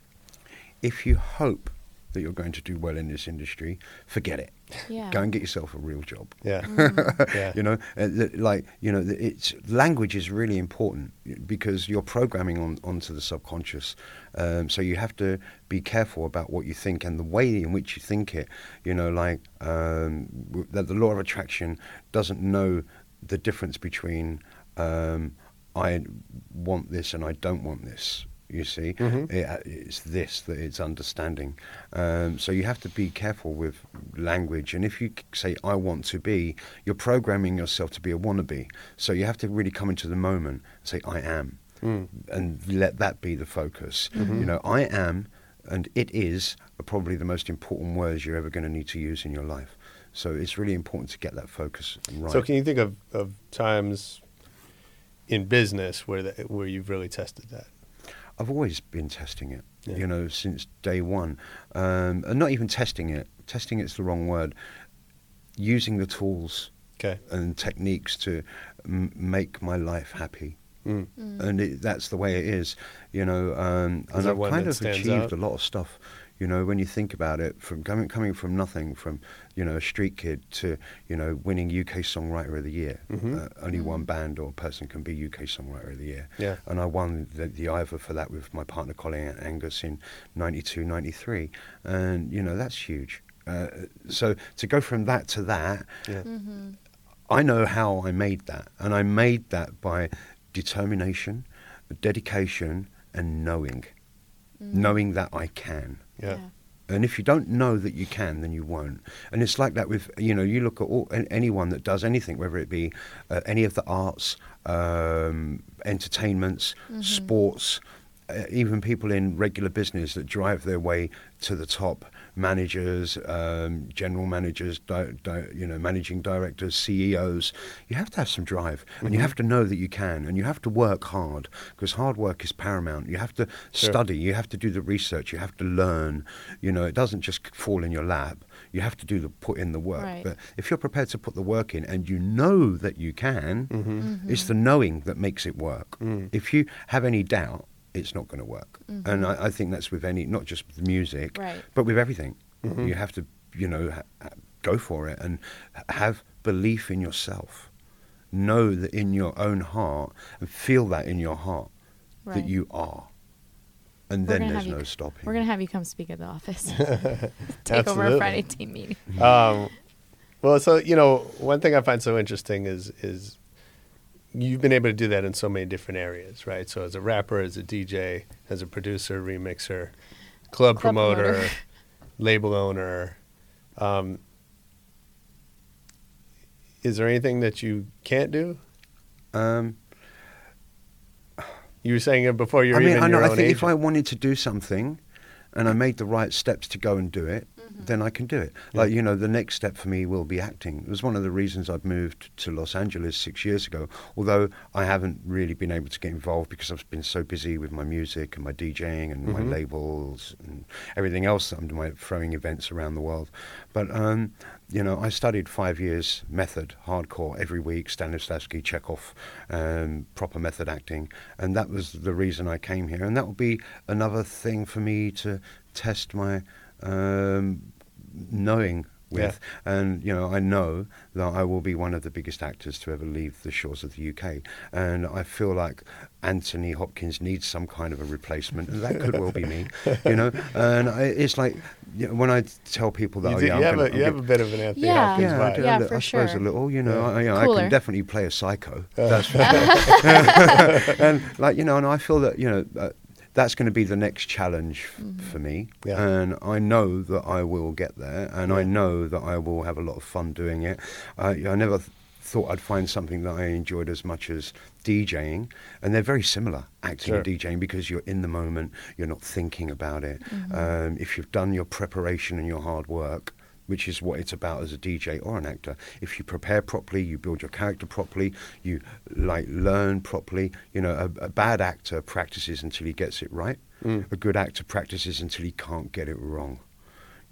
S4: If you hope that you're going to do well in this industry, forget it.
S2: Yeah.
S4: Go and get yourself a real job.
S3: Yeah. <laughs> yeah.
S4: You know, uh, like you know, it's language is really important because you're programming on onto the subconscious. Um, so you have to be careful about what you think and the way in which you think it. You know, like um, that the law of attraction doesn't know the difference between um, I want this and I don't want this. You see,
S3: Mhm.
S4: it, uh, it's this that it's understanding. Um, so you have to be careful with language. And if you say "I want to be," you're programming yourself to be a wannabe. So you have to really come into the moment and say "I am,"
S3: Mm.
S4: and let that be the focus.
S3: Mm-hmm.
S4: You know, "I am" and "it is" are probably the most important words you're ever going to need to use in your life. So it's really important to get that focus right.
S3: So, can you think of, of times in business where that, where you've really tested that?
S4: I've always been testing it,
S3: Yeah.
S4: you know, since day one. Um, and not even testing it. Testing it's the wrong word. Using the tools
S3: Okay.
S4: and techniques to m- make my life happy.
S3: Mm.
S4: And it, that's the way it is, you know. Um, and I've kind of achieved
S3: out?
S4: a lot of stuff, you know, when you think about it, from coming coming from nothing, from you know a street kid to you know winning UK Songwriter of the Year.
S3: Mhm.
S4: Uh, only one band or person can be UK Songwriter of the Year.
S3: Yeah.
S4: And I won the, the Ivor for that with my partner Colin Angus in 92, 93. And, you know, that's huge. Uh, so to go from that to that,
S3: Yeah.
S4: I know how I made that. And I made that by determination, dedication, and knowing. Knowing that I can.
S3: Yeah.
S4: And if you don't know that you can, then you won't. And it's like that with, you know, you look at all, an- anyone that does anything, whether it be uh, any of the arts, um, entertainments, sports, uh, even people in regular business that drive their way to the top, managers, um, general managers, di- di- you know, managing directors, CEOs. You have to have some drive, and you have to know that you can, and you have to work hard because hard work is paramount. You have to
S3: Sure.
S4: study, you have to do the research, you have to learn. You know, it doesn't just fall in your lap. You have to do the put in the work.
S2: Right.
S4: But if you're prepared to put the work in, and you know that you can,
S3: Mm-hmm.
S4: it's the knowing that makes it work.
S3: Mm.
S4: If you have any doubt, it's not going to work. And I, I think that's with any, not just with music,
S2: Right.
S4: but with everything.
S3: Mhm.
S4: You have to, you know, ha- ha- go for it and have belief in yourself. Know that in your own heart and feel that in your heart
S2: Right.
S4: that you are. And
S2: We're
S4: then there's
S2: have you-
S4: no stopping.
S2: We're gonna have you come speak at the office. <laughs> <laughs> Take over
S3: Absolutely.
S2: a Friday team meeting.
S3: Um, well, so you know, one thing I find so interesting is is you've been able to do that in so many different areas, right? So as a rapper, as a DJ, as a producer, remixer, club,
S2: Club
S3: promoter,
S2: promoter.
S3: label owner. Um, is there anything that you can't do?
S4: Um,
S3: You were saying it before you were
S4: I mean,
S3: even
S4: I know.
S3: your
S4: I
S3: own
S4: think
S3: agent.
S4: if I wanted to do something, and I made the right steps to go and do it, then I can do it. Like, you know, the next step for me will be acting. It was one of the reasons I've moved to Los Angeles six years ago, although I haven't really been able to get involved because I've been so busy with my music and my DJing and my labels and everything else that I'm doing, throwing events around the world. But, um, you know, I studied five years method, hardcore, every week, Stanislavski, Chekhov, um, proper method acting. And that was the reason I came here. And that will be another thing for me to test my um, knowing with. And, you know, I know that I will be one of the biggest actors to ever leave the shores of the UK. And I feel like Anthony Hopkins needs some kind of a replacement. And that could well be me, <laughs> you know. And I, it's like, you know, when I tell people that,
S3: You,
S4: oh,
S3: do-
S4: yeah,
S3: you
S4: I'm
S3: have,
S4: gonna-
S3: a,
S4: I'm
S3: you have a
S4: gonna-
S3: bit of an Anthony
S2: Yeah.
S3: Hopkins
S4: yeah, I,
S3: vibe.
S4: do,
S2: Yeah,
S4: a li-
S2: for
S4: I suppose
S2: sure.
S4: a little, you know,
S3: Yeah.
S4: I, you know I can definitely play a psycho. <laughs> That's <laughs> and like you know, and I feel that you know uh, that's going to be the next challenge f- for me,
S3: Yeah.
S4: and I know that I will get there, and I know that I will have a lot of fun doing it. I, I never th- thought I'd find something that I enjoyed as much as DJing, and they're very similar, acting and DJing, because you're in the moment, you're not thinking about it. Um, if you've done your preparation and your hard work, which is what it's about as a DJ or an actor. If you prepare properly, you build your character properly, you like learn properly. You know, a, a bad actor practices until he gets it right.
S3: Mm.
S4: A good actor practices until he can't get it wrong.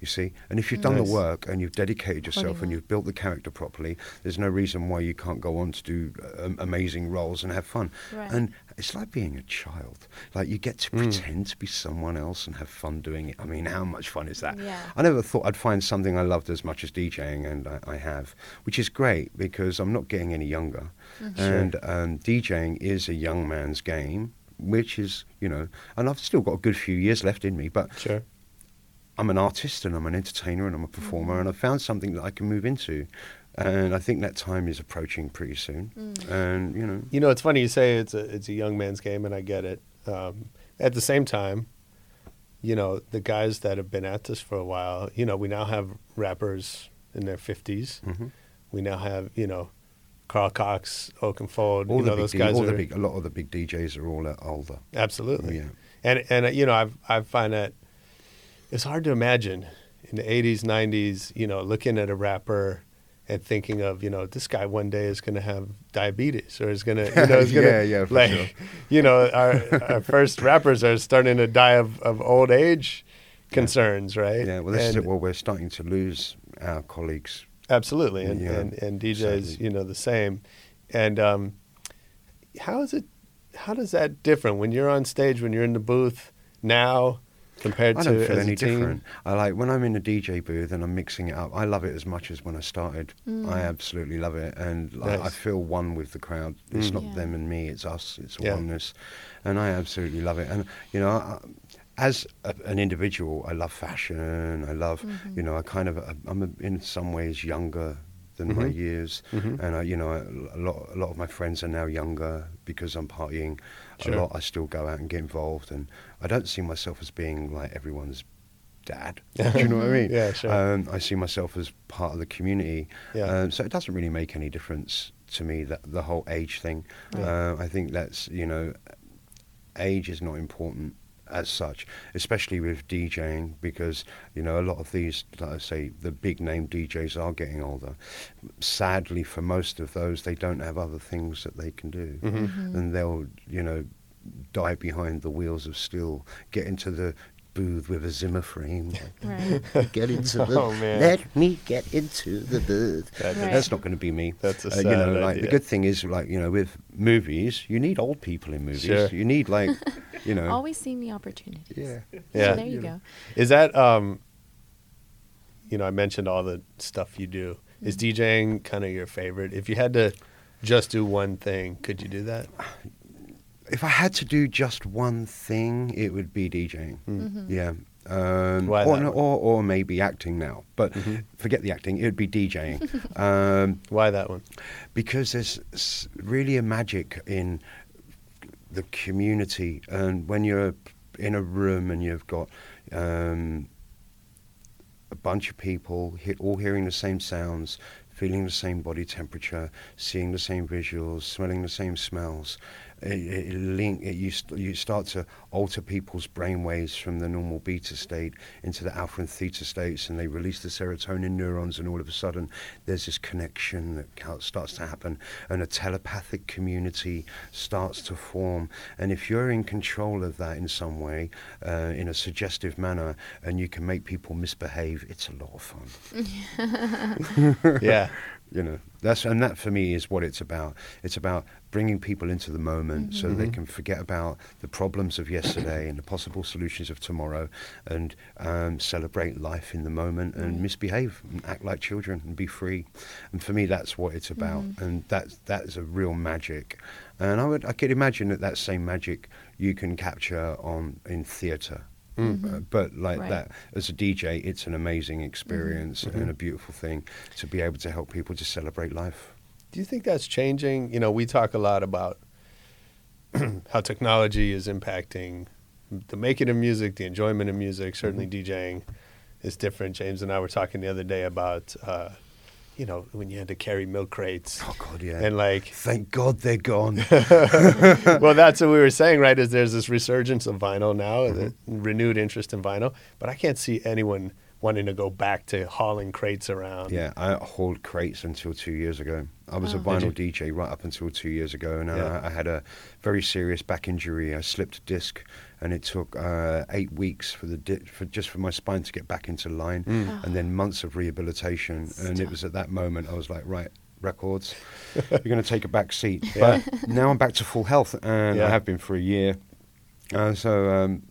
S4: You see, and if you've done
S3: Nice.
S4: the work and you've dedicated yourself and you've built the character properly, there's no reason why you can't go on to do um, amazing roles and have fun.
S2: Right.
S4: And it's like being a child. Like you get to
S3: Mm.
S4: pretend to be someone else and have fun doing it. I mean, how much fun is that?
S2: Yeah.
S4: I never thought I'd find something I loved as much as DJing, and I, I have, which is great because I'm not getting any younger. And um, DJing is a young man's game, which is, you know, and I've still got a good few years left in me, but
S3: Sure.
S4: I'm an artist and I'm an entertainer and I'm a performer, and I've found something that I can move into. And I think that time is approaching pretty soon. And, you know,
S3: You know, it's funny you say it's a it's a young man's game, and I get it. Um, at the same time, you know, the guys that have been at this for a while, you know, we now have rappers in their 50s.
S4: Mhm.
S3: We now have, you know, Carl Cox, Oakenfold.
S4: all
S3: you
S4: the
S3: know,
S4: big,
S3: those
S4: D-
S3: guys
S4: all
S3: are
S4: the big, a lot of the big DJs are all uh, older.
S3: absolutely.
S4: Yeah.
S3: And and uh, you know, I've I find that it's hard to imagine in the 80s, 90s, you know, looking at a rapper and thinking of, you know, this guy one day is going to have diabetes or is going to, you <laughs> know, is going to,
S4: Yeah, yeah,
S3: like,
S4: sure. <laughs>
S3: you know, our, our <laughs> first rappers are starting to die of, of old age concerns, right?
S4: Yeah, well, this is
S3: And-
S4: it. Well, we're starting to lose our colleagues.
S3: Absolutely, and
S4: Yeah,
S3: and, and DJs,
S4: sadly.
S3: you know, the same. And um, how is it? How does that different when you're on stage when you're in the booth now compared
S4: I
S3: to
S4: don't feel any different. I like when I'm in a DJ booth and I'm mixing it up. I love it as much as when I started. I absolutely love it, and like, I feel one with the crowd. It's
S3: Mm.
S4: not
S2: Yeah.
S4: them and me. It's us. It's
S3: Yeah.
S4: oneness, and I absolutely love it. And you know, I, as a, an individual, I love fashion. I love, you know, I kind of, I'm a, in some ways younger than my
S3: Mhm.
S4: years,
S3: Mhm.
S4: and I, you know, a lot, a lot of my friends are now younger because I'm partying
S3: Sure.
S4: a lot. I still go out and get involved, and I don't see myself as being like everyone's dad. <laughs> Do you know what I mean?
S3: Yeah, sure.
S4: Um, I see myself as part of the community.
S3: Yeah.
S4: Um, so it doesn't really make any difference to me that the whole age thing.
S3: Right.
S4: Uh, I think that's you know, age is not important as such, especially with DJing because you know a lot of these, like I say, the big name DJs are getting older. Sadly, for most of those, they don't have other things that they can do,
S3: Mhm.
S4: and they'll you know die behind the wheels of steel, get into the booth with a Zimmer frame.
S2: Right.
S4: get into <laughs> the
S3: Oh, man.
S4: let me get into the booth.
S3: That's,
S2: Right.
S4: That's not going to be me.
S3: That's a
S4: Uh, you know,
S3: sad
S4: like the good thing is, like you know, with movies, you need old people in movies.
S3: Sure.
S4: You need like, you know, <laughs>
S2: Always seeing the opportunities.
S4: yeah,
S3: Yeah.
S2: There you
S4: You know.
S2: go.
S3: Is that um? You know, I mentioned all the stuff you do. Is
S2: Mm-hmm.
S3: DJing kind of your favorite? If you had to just do one thing, could you do that? <sighs> <laughs>
S4: If I had to do just one thing, it would be DJing. Yeah. Um, or, no- or or maybe acting now, but
S3: Mhm.
S4: forget the acting. It would be DJing. <laughs> um,
S3: Why that one?
S4: because there's really a magic in the community and when you're in a room and you've got um, a bunch of people he- all hearing the same sounds feeling the same body temperature seeing the same visuals smelling the same smells it, it link it, you st- you start to alter people's brain waves from the normal beta state into the alpha and theta states, and they release the serotonin neurons, and all of a sudden there's this connection that starts to happen, and a telepathic community starts to form. And if you're in control of that in some way, uh, in a suggestive manner, and you can make people misbehave, it's a lot of fun <laughs>
S3: yeah.
S4: You know that's and that for me is what it's about. It's about bringing people into the moment so they mm-hmm. can forget about the problems of yesterday and the possible solutions of tomorrow and um, celebrate life in the moment and mm-hmm. misbehave and act like children and be free. And for me that's what it's about. Mm-hmm. And that's that's a real magic. And i would i could imagine that that same magic you can capture on in theater Uh, but like
S2: Right.
S4: that as a dj it's an amazing experience and a beautiful thing to be able to help people to celebrate life
S3: Do you think that's changing? You know, we talk a lot about <clears throat> how technology is impacting the making of music, the enjoyment of music. Certainly, DJing is different. James and I were talking the other day about, uh, you know, when you had to carry milk crates.
S4: oh god yeah
S3: And like,
S4: thank god they're gone <laughs>
S3: well, that's what we were saying, right? Is there's this resurgence of vinyl now,
S4: Mm-hmm.
S3: renewed interest in vinyl, but I can't see anyone wanting to go back to hauling crates around.
S4: Yeah, I hauled crates until two years ago. I was a vinyl? DJ right up until two years ago, and
S3: Yeah.
S4: I, I had a very serious back injury. I slipped a disc, and it took uh, eight weeks for the di- for just for my spine to get back into line, and then months of rehabilitation. And it was at that moment I was like, right. Records, <laughs> you're going to take a back seat. But now I'm back to full health, and
S3: Yeah.
S4: I have been for a year. Uh, so um,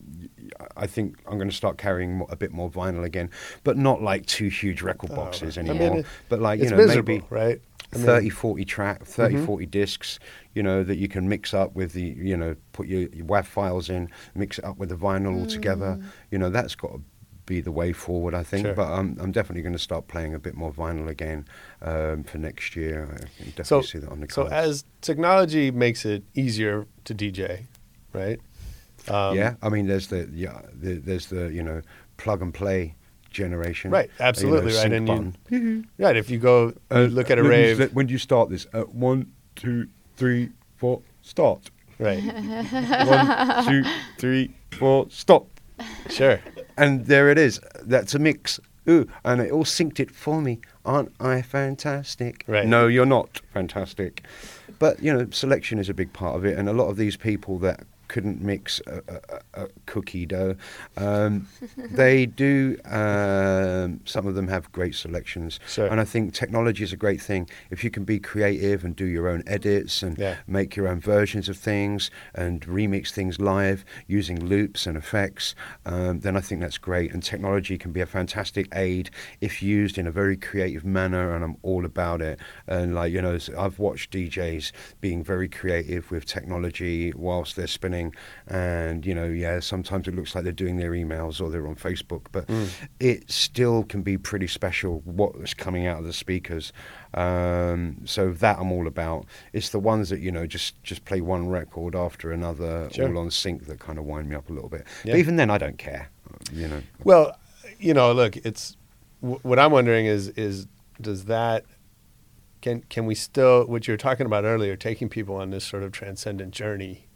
S4: I think I'm going to start carrying mo- a bit more vinyl again, but not like two huge record boxes
S3: Oh, I mean,
S4: anymore.
S3: it-
S4: but like you know,
S3: miserable,
S4: maybe
S3: right? I mean-
S4: 30, 40 track, 30,
S3: Mhm.
S4: 40 discs, you know, that you can mix up with the, you know, put your, your WAV files in, mix it up with the vinyl all together. You know, that's got to be the way forward, I think.
S3: Sure.
S4: But I'm, I'm definitely going to start playing a bit more vinyl again um, for next year. I definitely
S3: So,
S4: see that on the
S3: so
S4: cards.
S3: as technology makes it easier to DJ, right? Um,
S4: yeah, I mean, there's the, yeah, the, there's the, you know, plug and play generation.
S3: Right,
S4: You know,
S3: absolutely, right, and you- Right. If you go
S4: Uh,
S3: look at a
S4: when you
S3: rave,
S4: when do you start this? Uh, one, two, three, four, start.
S3: right? <laughs>
S4: One, two, three, four, stop.
S3: Sure.
S4: And there it is. That's a mix. Ooh, and it all synced it for me. Aren't I fantastic?
S3: Right.
S4: No, you're not fantastic. But, you know, selection is a big part of it. And a lot of these people that couldn't mix a, a, a a cookie dough, um, <laughs> they do, um, some of them have great selections.
S3: Sure.
S4: And I think technology is a great thing. If you can be creative and do your own edits and
S3: Yeah.
S4: make your own versions of things and remix things live using loops and effects, um, then I think that's great. And technology can be a fantastic aid if used in a very creative manner, and I'm all about it. And like you know, I've watched DJs being very creative with technology whilst they're spinning, and you know, yeah, sometimes it looks like they're doing their emails or they're on Facebook, but it still can be pretty special what's coming out of the speakers. Um, so that I'm all about. It's the ones that you know just just play one record after another,
S3: Sure.
S4: all on sync that kind of wind me up a little bit.
S3: Yeah.
S4: But even then, I don't care. You know.
S3: Well, you know, look, it's w- what I'm wondering is is does that can can we still what you were talking about earlier, taking people on this sort of transcendent journey,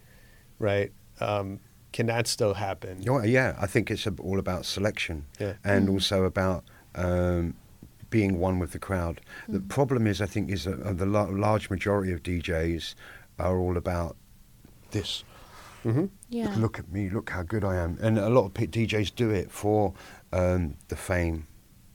S3: right? Um, can that still happen?
S4: Yeah, yeah, I think it's all about selection
S3: Yeah.
S4: and also about um, being one with the crowd. The problem is, I think, is that uh, the la- large majority of DJs are all about this.
S3: hmm
S2: Yeah.
S4: Look at me, look how good I am. And a lot of P- DJs do it for um, the fame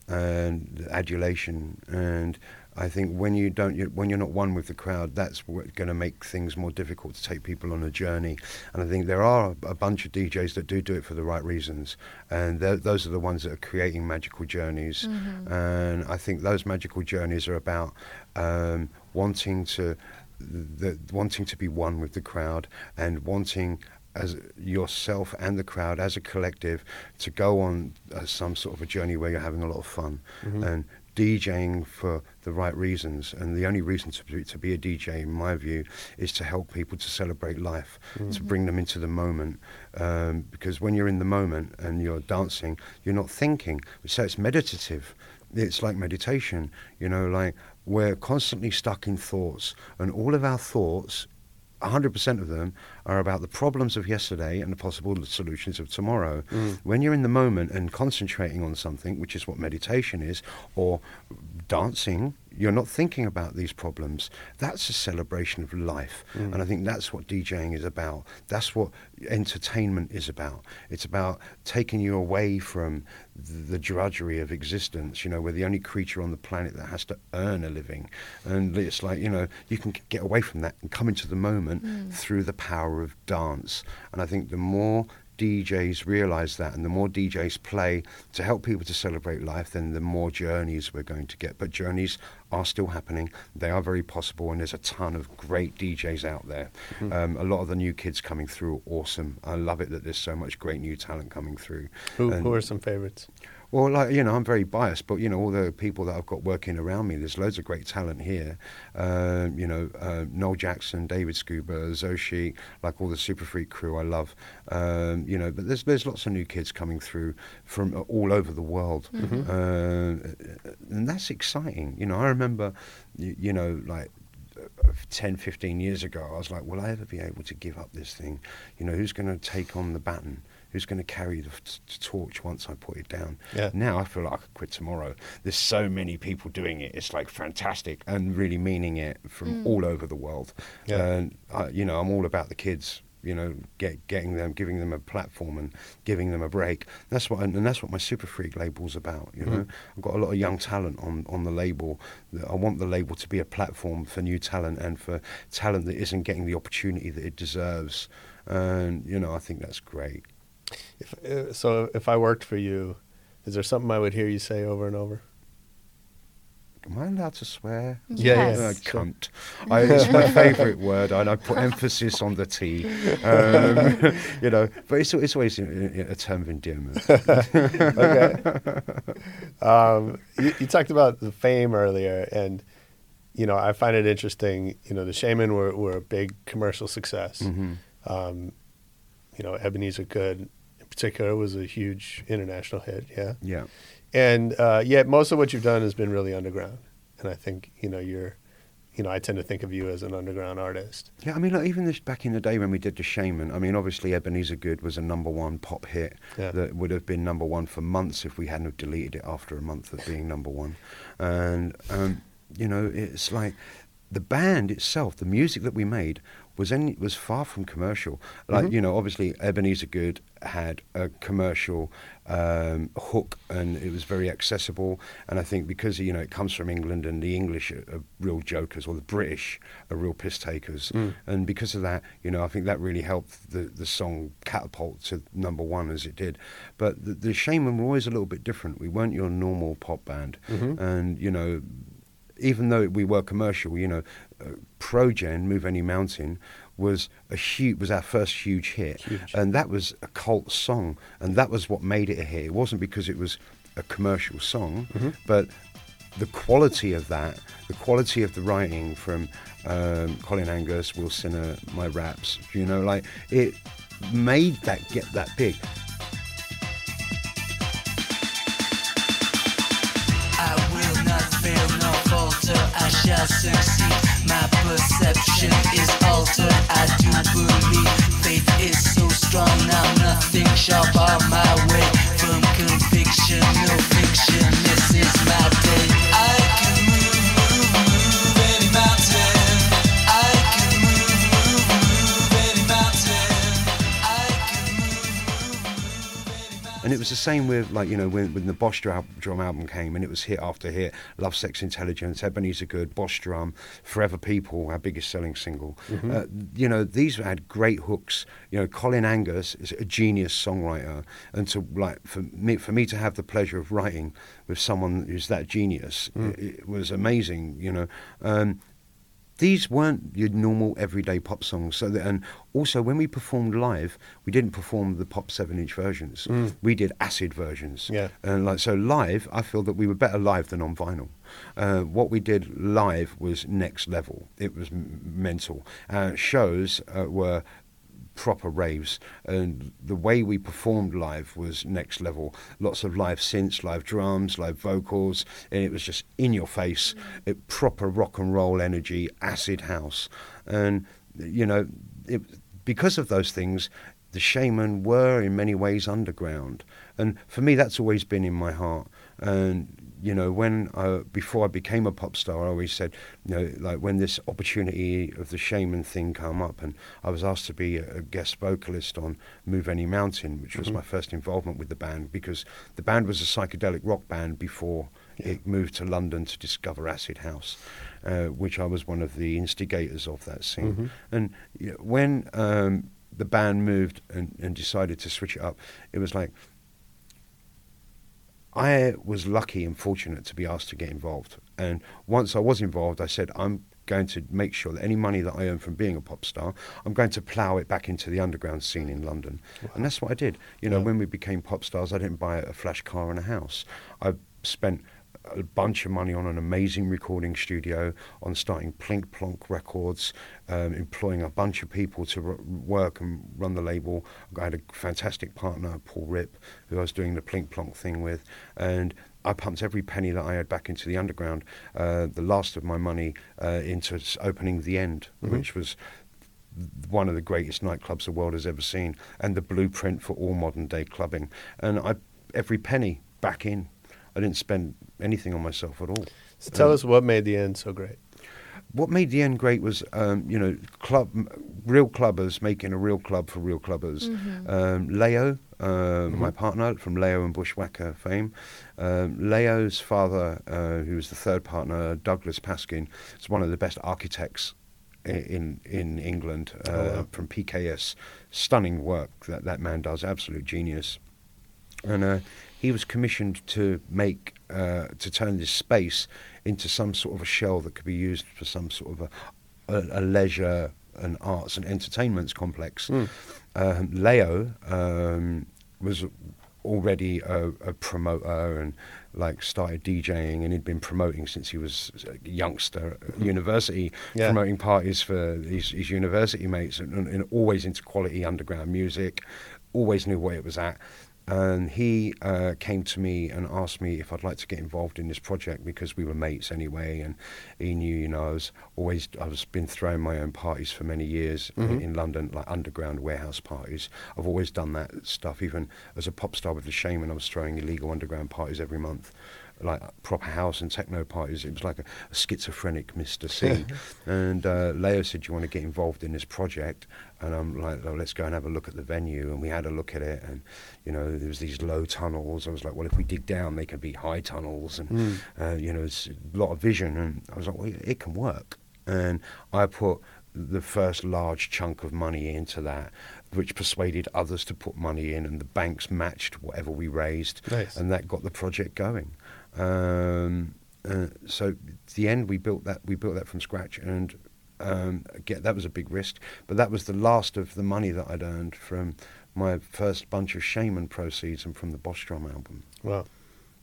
S4: and the adulation. And I think when you don't, you, when you're not one with the crowd, that's what's going to make things more difficult to take people on a journey. And I think there are a bunch of DJs that do do it for the right reasons, and those are the ones that are creating magical journeys. And I think those magical journeys are about um, wanting to. The, wanting to be one with the crowd and wanting as yourself and the crowd as a collective to go on uh, some sort of a journey where you're having a lot of fun and DJing for the right reasons and the only reason to be, to be a DJ in my view is to help people to celebrate life to bring them into the moment. Um, because when you're in the moment and you're dancing you're not thinking. So it's meditative. It's like meditation you know like we're constantly stuck in thoughts and all of our thoughts 100% of them are about the problems of yesterday and the possible solutions of tomorrow.
S3: Mm.
S4: When you're in the moment and concentrating on something, which is what meditation is, or dancing, you're not thinking about these problems. That's a celebration of life.
S3: Mm.
S4: And I think that's what DJing is about. That's what entertainment is about. It's about taking you away from the drudgery of existence, you know, we're the only creature on the planet that has to earn a living. And it's like, you know, you can get away from that and come into the moment hmm. through the power of dance. And I think the more DJs realize that and the more DJs play to help people to celebrate life, then the more journeys we're going to get. But journeys are still happening. They are very possible, and there's a ton of great DJs out there. Um, a lot of the new kids coming through are awesome. I love it that there's so much great new talent coming through.
S3: Who, who are some favorites?
S4: Well, like you know, I'm very biased, but you know, all the people that I've got working around me, there's loads of great talent here. Um, you know, uh, Noel Jackson, David Scuba, Zoshi, like all the Superfreq crew, I love. Um, you know, but there's there's lots of new kids coming through from uh, all over the world, uh, and that's exciting. You know, I remember, you, you know, like. Uh, 10, 15 years ago, I was like, will I ever be able to give up this thing? You know, who's going to take on the baton? Who's going to carry the f- t- torch once I put it down?
S3: Yeah.
S4: Now I feel like I could quit tomorrow. There's so many people doing it. It's like fantastic and really meaning it from all over the world.
S3: Yeah.
S4: And I, you know, I'm all about the kids. You know, get, getting them, giving them a platform, and giving them a break. That's what, and that's what my Superfreq label's about. You know, I've got a lot of young talent on on the label. I want the label to be a platform for new talent and for talent that isn't getting the opportunity that it deserves. And you know, I think that's great.
S3: If, uh, so if I worked for you, is there something I would hear you say over and over?
S4: Am I allowed to swear?
S3: Yeah, yeah.
S2: Yes.
S4: Uh, cunt. I, it's my favourite word, and I put emphasis on the T. Um, <laughs> you know, but it's, it's always a, a term of endearment. <laughs>
S3: okay. um, you, you talked about the fame earlier, and you know I find it interesting. You know, the Shamen were, were a big commercial success.
S4: Mhm.
S3: Um, you know, Ebeneezer Goode, in particular, was a huge international hit. Yeah,
S4: Yeah.
S3: And uh, yet most of what you've done has been really underground. And I think you know you're, you know, I tend to think of you as an underground artist.
S4: Yeah, I mean, like, even this, back in the day when we did The Shamen, I mean, obviously Ebeneezer Goode was a number one pop hit
S3: Yeah.
S4: that would have been number one for months if we hadn't have deleted it after a month of being number one. And, um, you know, it's like the band itself, the music that we made was any, was far from commercial. Like, you know, obviously Ebeneezer Goode had a commercial um, hook and it was very accessible. And I think because, you know, it comes from England and the English are, are real jokers or the British are real piss takers. And because of that, you know, I think that really helped the, the song catapult to number one as it did. But the, the Shamen were always a little bit different. We weren't your normal pop band. And, you know, even though we were commercial, you know, uh, Progen, Move Any Mountain, was a huge, was our first huge hit,
S3: Huge.
S4: and that was a cult song, and that was what made it a hit. It wasn't because it was a commercial song, but the quality of that, the quality of the writing from um, Colin Angus, Will Sinnott, my raps, you know, like it made that get that big.
S7: I will not fail nor falter, I shall succeed. Perception is altered, I do believe. Faith is so strong now, nothing shall bar my way from conviction, no fiction.
S4: Was the same with, like, you know, when, when the Boss Drum, drum album came and it was hit after hit. Love, Sex, Intelligence, Ebeneezer Goode, Boss Drum, Forever People, our biggest selling single. Uh, you know, these had great hooks. You know, Colin Angus is a genius songwriter. And to, like, for me, for me to have the pleasure of writing with someone who's that genius, it, it was amazing, you know. Um, these weren't your normal everyday pop songs. So that, and also when we performed live, we didn't perform the pop seven-inch versions. We did acid versions.
S3: Yeah.
S4: And like so, live, I feel that we were better live than on vinyl. Uh, what we did live was next level. It was m- mental. Uh, shows uh, were proper raves. And the way we performed live was next level. Lots of live synths live drums live vocals and it was just in your face. It proper rock and roll energy acid house. And you know, it, because of those things, the Shamen were in many ways underground, and for me, that's always been in my heart. And you know, when I, before I became a pop star, I always said, you know, like when this opportunity of the Shamen thing came up, and I was asked to be a, guest vocalist on Move Any Mountain, which was my first involvement with the band, because the band was a psychedelic rock band before it moved to London to discover Acid House, uh, which I was one of the instigators of that scene. And you know, when um, the band moved and, and decided to switch it up, it was like I was lucky and fortunate to be asked to get involved. And once I was involved, I said, I'm going to make sure that any money that I earn from being a pop star, I'm going to plough it back into the underground scene in London. And that's what I did. You know, when we became pop stars, I didn't buy a flash car and a house. I spent a bunch of money on an amazing recording studio, on starting Plink Plonk Records, um, employing a bunch of people to r- work and run the label. I had a fantastic partner, Paul Rip, who I was doing the Plink Plonk thing with, and I pumped every penny that I had back into the underground. Uh, the last of my money uh, into opening the End, which was one of the greatest nightclubs the world has ever seen, and the blueprint for all modern day clubbing. And I every penny back in. I didn't spend anything on myself at all.
S3: So tell us what made the end so great.
S4: What made the end great was, um, you know, club, real clubbers making a real club for real clubbers. Um, Layo, uh, my partner from Layo and Bushwacka fame, um, Layo's father, uh, who was the third partner, Douglas Paskin, is one of the best architects in in England uh, from PKS. Stunning work that that man does, absolute genius and uh, he was commissioned to make uh, to turn this space into some sort of a shell that could be used for some sort of a, a, a leisure and arts and entertainments complex. Um, Layo um, was already a, a promoter and like started DJing and he'd been promoting since he was a youngster at university,
S3: Yeah.
S4: promoting parties for his, his university mates and, and, and always into quality underground music, always knew where it was at. And he uh, came to me and asked me if I'd like to get involved in this project because we were mates anyway, and he knew, you know, I was always I was been throwing my own parties for many years in, in London, like underground warehouse parties. I've always done that stuff. Even as a pop star with the Shamen, I was throwing illegal underground parties every month, like proper house and techno parties. It was like a, a schizophrenic Mr. C. <laughs> and uh, Layo said, you want to get involved in this project?" And I'm like, well, let's go and have a look at the venue. And we had a look at it, and you know, there was these low tunnels. I was like, well, if we dig down, they can be high tunnels, and uh, you know, it's a lot of vision. And I was like, well, it can work. And I put the first large chunk of money into that, which persuaded others to put money in, and the banks matched whatever we raised,
S3: Nice.
S4: and that got the project going. Um, uh, so at the end, we built that. We built that from scratch, and um, again, that was a big risk. But that was the last of the money that I'd earned from my first bunch of Shamen proceeds and from the Boss Drum album.
S3: Wow.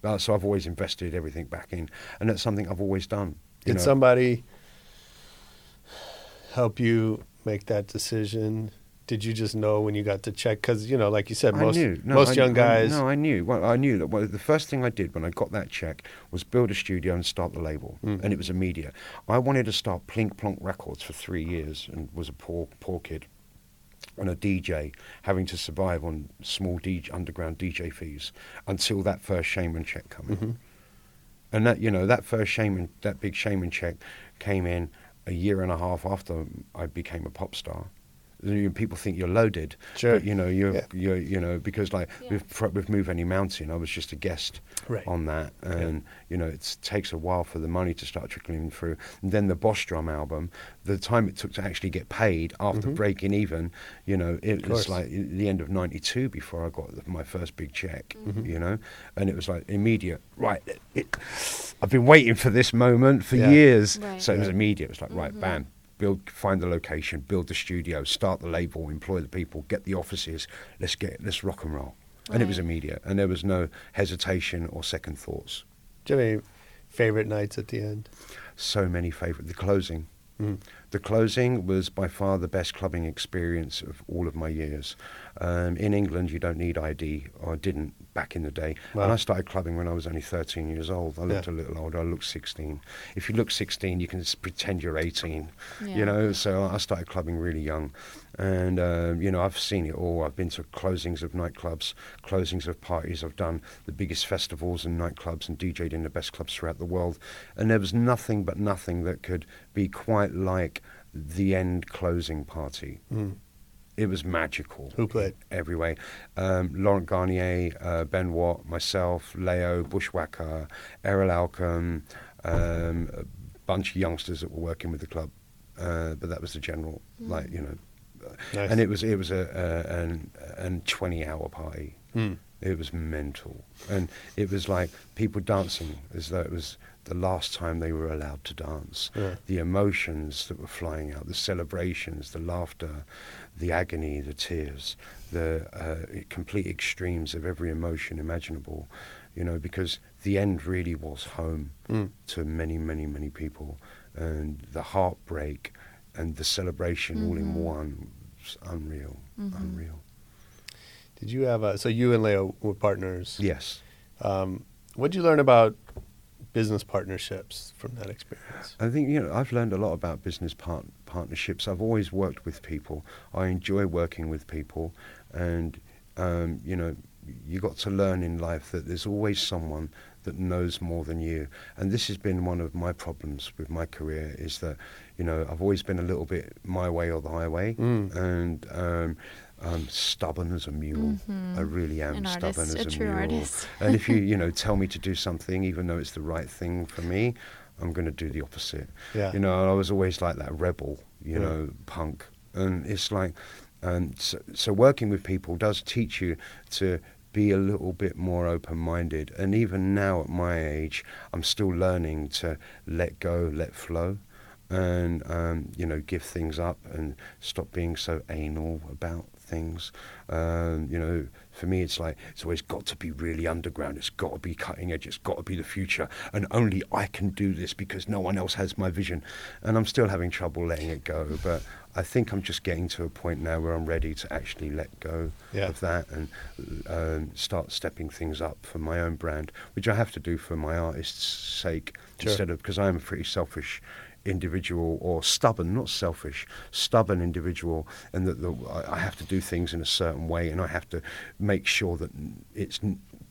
S4: Uh, so I've always invested everything back in, and that's something I've always done.
S3: Did
S4: know.
S3: somebody help you make that decision? Did you just know when you got to check? Because you know, like you said, most.
S4: No,
S3: most
S4: I-
S3: young
S4: I-
S3: guys.
S4: no, I knew. Well, I knew that. Well, the first thing I did when I got that check was build a studio and start the label,
S3: Mm.
S4: and it was immediate. I wanted to start Plink Plonk Records for three years, and was a poor, poor kid, and a DJ, having to survive on small DJ, underground DJ fees until that first shamen check come in.
S3: Mm-hmm.
S4: And that you know that first shamen, that big shamen check, came in a year and a half after I became a pop star. You People think you're loaded,
S3: Sure.
S4: but you know you're,
S3: Yeah.
S4: you're you know because like
S2: Yeah.
S4: with Fr- with Move Any Mountain, I was just a guest
S3: Right.
S4: on that, and you know it takes a while for the money to start trickling through. And then the Boss Drum album, the time it took to actually get paid after breaking even, you know, it
S3: Mm-hmm.
S4: was like the end of '92 before I got my first big check,
S3: Mm-hmm.
S4: you know, and it was like immediate. Right, it, it, I've been waiting for this moment for
S3: Yeah.
S4: years,
S2: Right.
S4: so it was immediate. It was like right, bam. Build, find the location, build the studio, start the label, employ the people, get the offices. Let's get, let's rock and roll. And it was immediate, and there was no hesitation or second thoughts.
S3: Do you have any favorite nights at the end?
S4: So many favorite. The closing,
S3: Mm.
S4: the The closing was by far the best clubbing experience of all of my years. Um, in England, you don't need ID, or didn't back in the day.
S3: Wow.
S4: And I started clubbing when I was only 13 years old. I looked
S3: Yeah.
S4: a little older. I looked 16. If you look 16, you can just pretend you're 18.
S2: Yeah.
S4: You know, so I started clubbing really young. And, um, you know, I've seen it all. I've been to closings of nightclubs, closings of parties. I've done the biggest festivals and nightclubs and DJed in the best clubs throughout the world. And there was nothing but nothing that could be quite like the end closing party.
S3: Mm.
S4: It was magical.
S3: Who played?
S4: Every way. Um, Laurent Garnier, uh, Ben Watt, myself, Layo, Bushwacka, Erol Alkan, um, a bunch of youngsters that were working with the club. Uh, but that was the general, like, you know. uh,
S3: Nice.
S4: And it was it was a, a an, an 20 hour party.
S3: Mm.
S4: It was mental. And it was like people dancing as though it was the last time they were allowed to dance.
S3: Yeah.
S4: The emotions that were flying out, the celebrations, the laughter, the agony, the tears, the uh, complete extremes of every emotion imaginable, you know, because the end really was home
S3: Mm.
S4: to many, many, many people. And the heartbreak and the celebration all in one was unreal, unreal.
S3: Did you have a, so you and Layo were partners?
S4: Yes.
S3: Um, what did you learn about business partnerships from that experience?
S4: I think you know I've learned a lot about business part- partnerships. I've always worked with people. I enjoy working with people, and um, you know you got to learn in life that there's always someone that knows more than you. And this has been one of my problems with my career is that you know I've always been a little bit my way or the highway,
S3: Mm.
S4: and um, I'm stubborn as a mule. I really am
S2: An
S4: stubborn
S2: artist,
S4: as
S2: a
S4: a,
S2: true
S4: mule.
S2: artist.
S4: and if you <laughs> you know tell me to do something, even though it's the right thing for me, I'm going to do the opposite.
S3: Yeah.
S4: You know, I was always like that rebel, you
S3: Yeah.
S4: know, punk, and it's like, um, so, so working with people does teach you to be a little bit more open-minded. And even now at my age, I'm still learning to let go, let flow. And um, you know, give things up and stop being so anal about things. Um, you know, for me, it's like it's always got to be really underground. It's got to be cutting edge. It's got to be the future, and only I can do this because no one else has my vision. And I'm still having trouble letting it go, but I think I'm just getting to a point now where I'm ready to actually let go
S3: Yeah.
S4: of that and um, start stepping things up for my own brand, which I have to do for my artist's sake
S3: Sure.
S4: instead of because I am a pretty selfish individual or stubborn, not selfish, stubborn individual, and that the, I I have to do things in a certain way, and I have to make sure that it's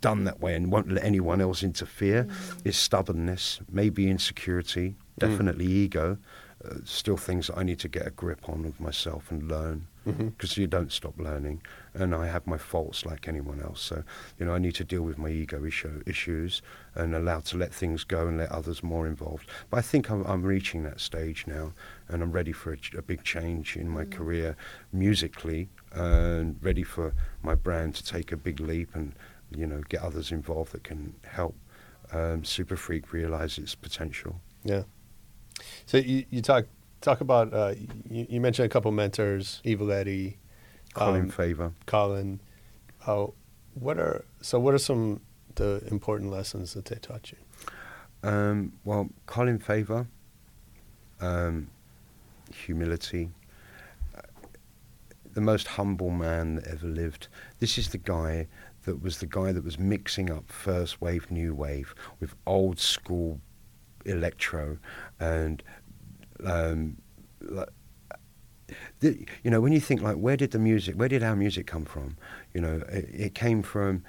S4: done that way and won't let anyone else interfere. Is stubbornness, maybe insecurity, definitely ego, uh, still things that I need to get a grip on of myself and learn. Because you don't stop learning, and I have my faults like anyone else. So, you know, I need to deal with my ego issue, issues and allow to let things go and let others more involved. But I think I'm, I'm reaching that stage now, and I'm ready for a, a big change in my career musically, and ready for my brand to take a big leap and you know get others involved that can help um, Superfreq realize its potential.
S3: Yeah. So you, you talk talk about uh, you, you mentioned a couple mentors, Evil Eddie,
S4: Colin
S3: um,
S4: Faver.
S3: Colin. Uh, what are so? What are some the important lessons that they taught you?
S4: Um, well, Colin Faver, um, humility, uh, the most humble man that ever lived. This is the guy that was the guy that was mixing up first wave, new wave with old school electro and um, like, the, you know when you think like where did the music where did our music come from? You know it, it came from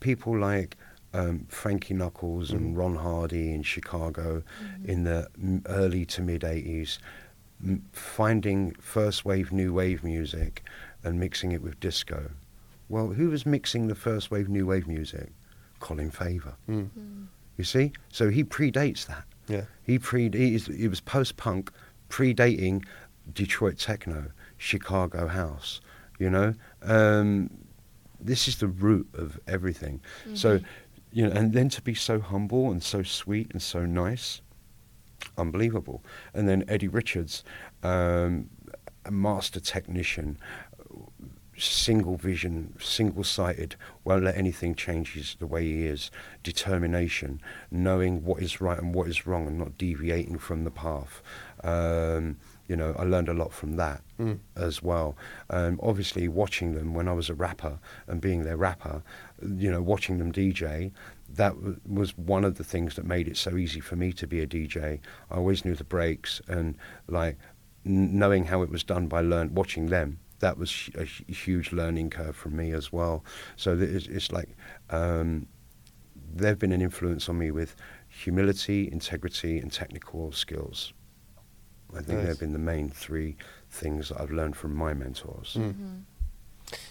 S4: people like um, Frankie Knuckles and Ron Hardy in Chicago in the early to mid 80s m- finding first wave new wave music and mixing it with disco. Well who was mixing the first wave new wave music? Colin Faver.
S3: Mm.
S4: you see? So he predates that
S3: Yeah.
S4: he pre he, is, he was post punk, predating Detroit techno, Chicago house. You know, um, this is the root of everything. So, you know, and then to be so humble and so sweet and so nice, unbelievable. And then Eddie Richards, um, a master technician, single vision, single sighted, won't let anything change his, the way he is, determination, knowing what is right and what is wrong and not deviating from the path. Um, You know, I learned a lot from that as well. Um, obviously, watching them when I was a rapper and being their rapper, you know, watching them DJ, that w- was one of the things that made it so easy for me to be a DJ. I always knew the breaks and like n- knowing how it was done by learn watching them. That was a huge learning curve for me as well. So it's, it's like um, they've been an influence on me with humility, integrity, and technical skills. I think
S3: Nice.
S4: they've been the main three things that I've learned from my mentors.
S3: Mm.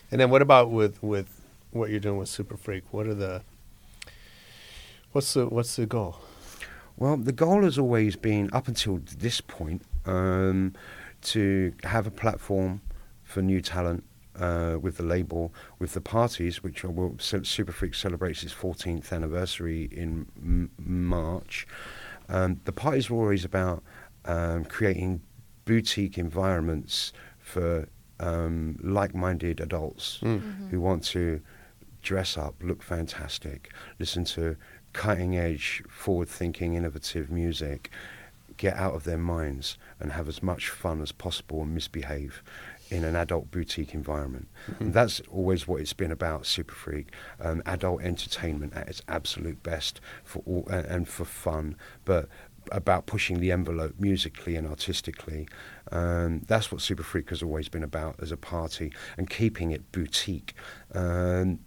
S3: And then what about with with what you're doing with Superfreq? What are the what's the what's the goal?
S4: Well, the goal has always been, up until this point, um, to have a platform for new talent uh, with the label, with the parties, which are, well, Superfreq celebrates its 14th anniversary in m- March. Um, the parties were always about um, creating boutique environments for um, like-minded adults who want to dress up, look fantastic, listen to cutting edge, forward thinking, innovative music, get out of their minds and have as much fun as possible and misbehave in an adult boutique environment. And that's always what it's been about, Superfreq. Um, adult entertainment at its absolute best for all, and, and for fun, but about pushing the envelope musically and artistically. Um, that's what Superfreq has always been about as a party and keeping it boutique. Um,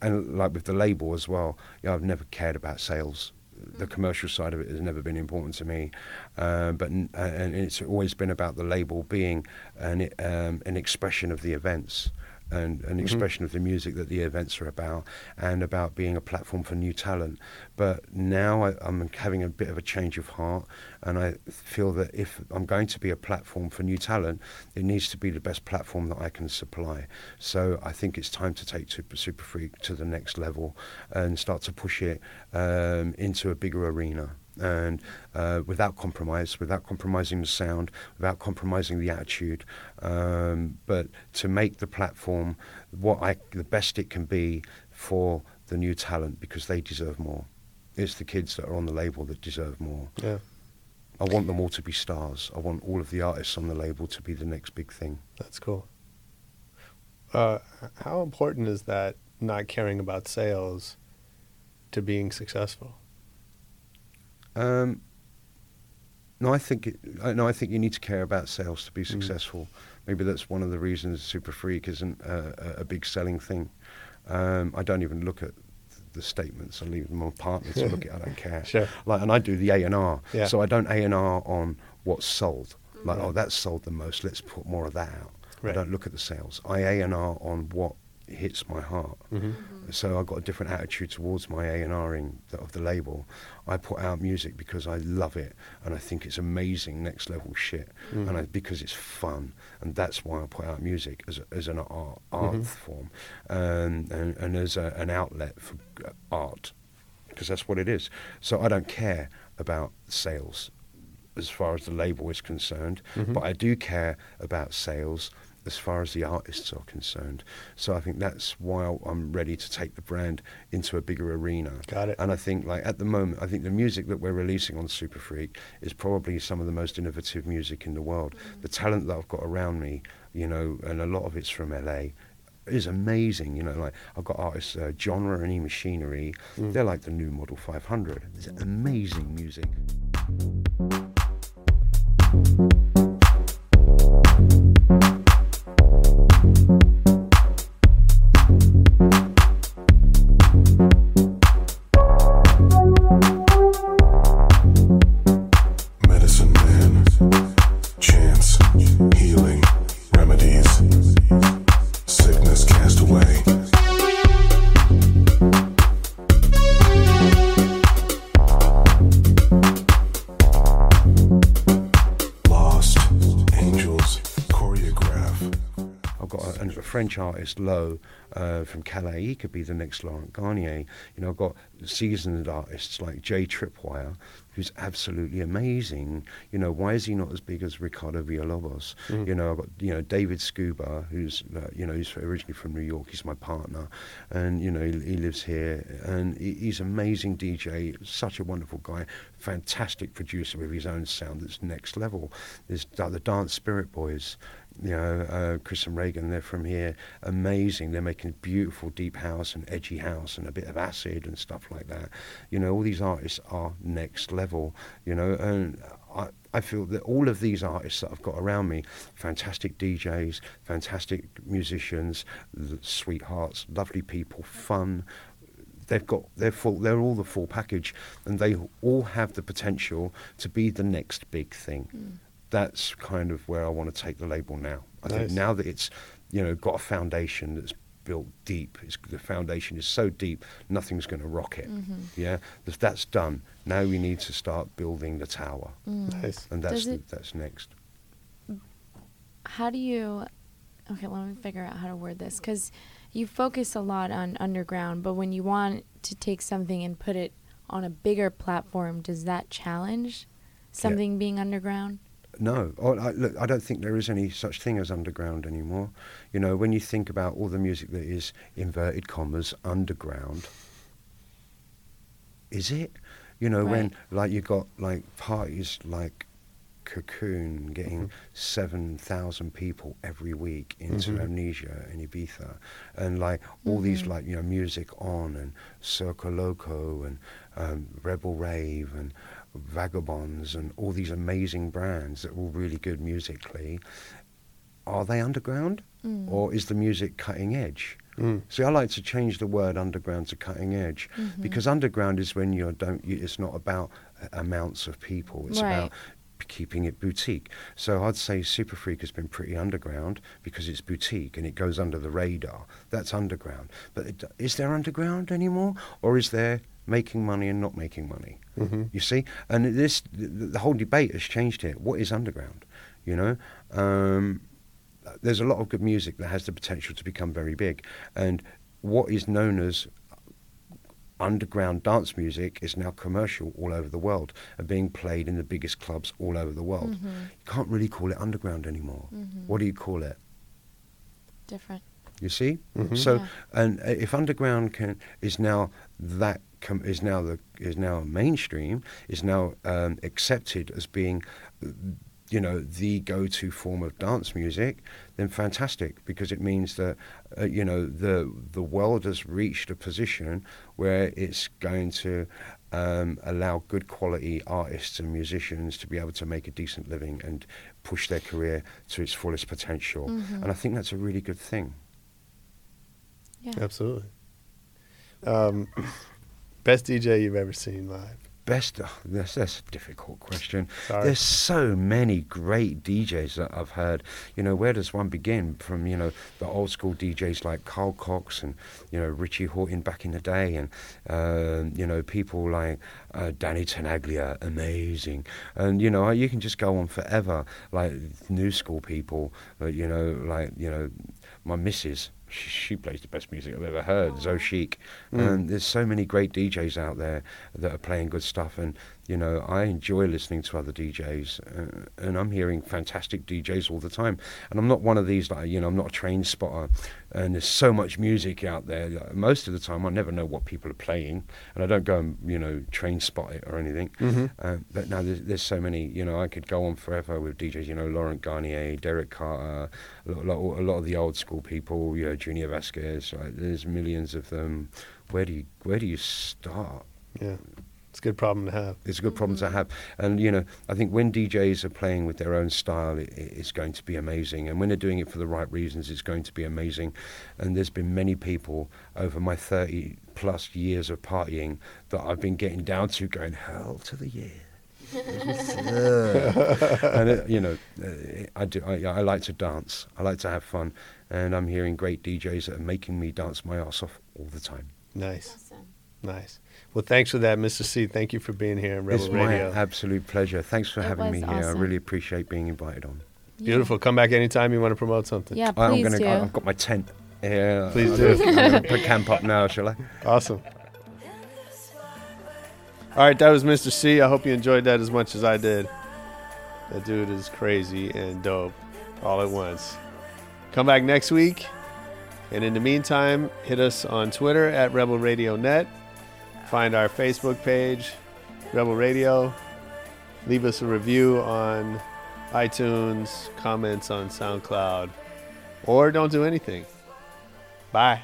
S4: and like with the label as well, yeah, I've never cared about sales. The commercial side of it has never been important to me, uh, but uh, and it's always been about the label being an um, an expression of the events and an expression of the music that the events are about, and about being a platform for new talent. But now I, I'm having a bit of a change of heart, and I feel that if I'm going to be a platform for new talent, it needs to be the best platform that I can supply. So I think it's time to take Super, Superfreq to the next level and start to push it um, into a bigger arena. And uh, without compromise, without compromising the sound, without compromising the attitude, um, but to make the platform what I, the best it can be for the new talent because they deserve more. It's the kids that are on the label that deserve more.
S3: Yeah,
S4: I want them all to be stars. I want all of the artists on the label to be the next big thing.
S3: that's cool. Uh, how important is that not caring about sales to being successful?
S4: Um, no, I think it, no, I think you need to care about sales to be successful. Maybe that's one of the reasons Superfreq isn't a, a- big selling thing. Um, I don't even look at the statements. I leave them on partners to look at. I don't care. <laughs>
S3: Sure.
S4: Like, and I do the A and R.
S3: Yeah.
S4: So I don't A and R on what's sold. Like, oh, that's sold the most. Let's put more of that out.
S3: Right.
S4: I don't look at the sales. I A and R on what hits my heart. Mm-hmm. Mm-hmm. So I've got a different attitude towards my A and Ring of the label. I put out music because I love it and I think it's amazing, next level shit, mm-hmm. and I, because it's fun, and that's why I put out music as a, as an art, art form, um, and, and as a, an outlet for art, because that's what it is. So I don't care about sales as far as the label is concerned, but I do care about sales as far as the artists are concerned. So I think that's why I'm ready to take the brand into a bigger arena.
S3: Got it.
S4: And I think, like at the moment, I think the music that we're releasing on Superfreq is probably some of the most innovative music in the world. Mm-hmm. The talent that I've got around me, you know, and a lot of it's from LA. Is amazing, you know. Like I've got artists, uh, Genre and E Machinery. Mm. They're like the new Model 500. It's mm. amazing music. Artist Lowe uh, from Calais, he could be the next Laurent Garnier. You know, I've got seasoned artists like Jay Tripwire, who's absolutely amazing. You know, why is he not as big as Ricardo Villalobos? You know, I've got you know David Scuba, who's uh, you know he's originally from New York. He's my partner, and you know he, he lives here, and he, he's amazing DJ, such a wonderful guy, fantastic producer with his own sound that's next level. There's uh, the Dance Spirit Boys. You know, uh, Chris and Reagan, they're from here. Amazing. They're making beautiful deep house and edgy house and a bit of acid and stuff like that. You know, all these artists are next level, you know, and I, I feel that all of these artists that I've got around me, fantastic DJs, fantastic musicians, sweethearts, lovely people, fun, they've got they're full they're all the full package and they all have the potential to be the next big thing that's kind of where I want to take the label now. I think now that it's you know got a foundation that's built deep it's, the foundation is so deep nothing's going to rock it. Mm-hmm. Yeah? If that's done now we need to start building the tower. Mm.
S3: Nice.
S4: and that's
S2: it-
S4: that's next.
S2: How do you okay let me figure out how to word this because you focus a lot on underground but when you want to take something and put it on a bigger platform does that challenge something being underground
S4: No, oh, I, look, I don't think there is any such thing as underground anymore. You know, when you think about all the music that is inverted commas underground, is it? You know, when like you got like parties like Cocoon getting mm-hmm. seven thousand people every week into mm-hmm. Amnesia in Ibiza, and like all these mm-hmm. like you know music on and Circo Loco and um, Rebel Rave and Vagabundos and all these amazing brands that are all really good musically. Are they underground, or is the music cutting edge?
S3: Mm.
S4: See, I like to change the word underground to cutting edge because underground is when you don't. You, it's not about uh, amounts of people. It's
S2: Right.
S4: about keeping it boutique. So I'd say Superfreq has been pretty underground because it's boutique and it goes under the radar. That's underground. But it, is there underground anymore, or is there making money and not making money? You see, and this the, the whole debate has changed here. What is underground? You know. Um, there's a lot of good music that has the potential to become very big, and what is known as underground dance music is now commercial all over the world and being played in the biggest clubs all over the world. You can't really call it underground anymore. What do you call it?
S2: different
S4: You see,
S3: Mhm.
S4: so
S2: Yeah.
S4: and uh, if underground can is now that com- is now the is now mainstream is now um, accepted as being, uh, you know, the go-to form of dance music, then fantastic because it means that uh, you know the the world has reached a position where it's going to. Um, allow good quality artists and musicians to be able to make a decent living and push their career to its fullest potential. And I think that's a really good thing.
S2: yeah
S3: Absolutely. Um, <clears throat> best DJ you've ever seen live?
S4: Best, oh, that's, that's a difficult question.
S3: Sorry.
S4: There's so many great DJs that I've heard. You know, where does one begin? From, you know, the old school DJs like Carl Cox and, you know, Richie Hawtin back in the day and, um, you know, people like uh, Danny Tenaglia, amazing. And, you know, you can just go on forever. Like new school people, uh, you know, like, you know, my missus. She, she plays the best music I've ever heard, Zoe Chic. Mm. And there's so many great DJs out there that are playing good stuff. And, you know, I enjoy listening to other DJs. Uh, and I'm hearing fantastic DJs all the time. And I'm not one of these, like, you know, I'm not a train spotter. And there's so much music out there. that Most of the time, I never know what people are playing. And I don't go and, you know, train spot it or anything. Uh, but now there's, there's so many, you know, I could go on forever with DJs, you know, Laurent Garnier, Derek Carter, a lot, a lot, a lot of the old school people, you know, Junior Vasquez. Right? There's millions of them. Where do you where do you start?
S3: Yeah, it's a good problem to have.
S4: It's a good problem to have, and you know, I think when DJs are playing with their own style, it, it's going to be amazing. And when they're doing it for the right reasons, it's going to be amazing. And there's been many people over my 30 plus years of partying that I've been getting down to, going hell to the yeah. <laughs> and it, you know, uh, I do. I, I like to dance. I like to have fun, and I'm hearing great DJs that are making me dance my ass off all the time.
S3: Nice, nice. Well, thanks for that, Mr. C. Thank you for being here on Rebel
S4: it's my
S3: Radio.
S4: absolute pleasure. Thanks for
S2: It
S4: having me here. I really appreciate being invited on.
S3: Beautiful. Come back anytime you want to promote something.
S2: Yeah, please I'm
S4: gonna.
S2: do.
S4: I've got my tent. Yeah.
S3: Please
S4: I'm
S3: do.
S4: I'm gonna put camp up now, shall I?
S3: Awesome. All right, that was Mr. C. I hope you enjoyed that as much as I did. That dude is crazy and dope all at once. Come back next week. And in the meantime, hit us on Twitter at Rebel Radio Net. Find our Facebook page, Rebel Radio. Leave us a review on iTunes, comments on SoundCloud, or don't do anything. Bye.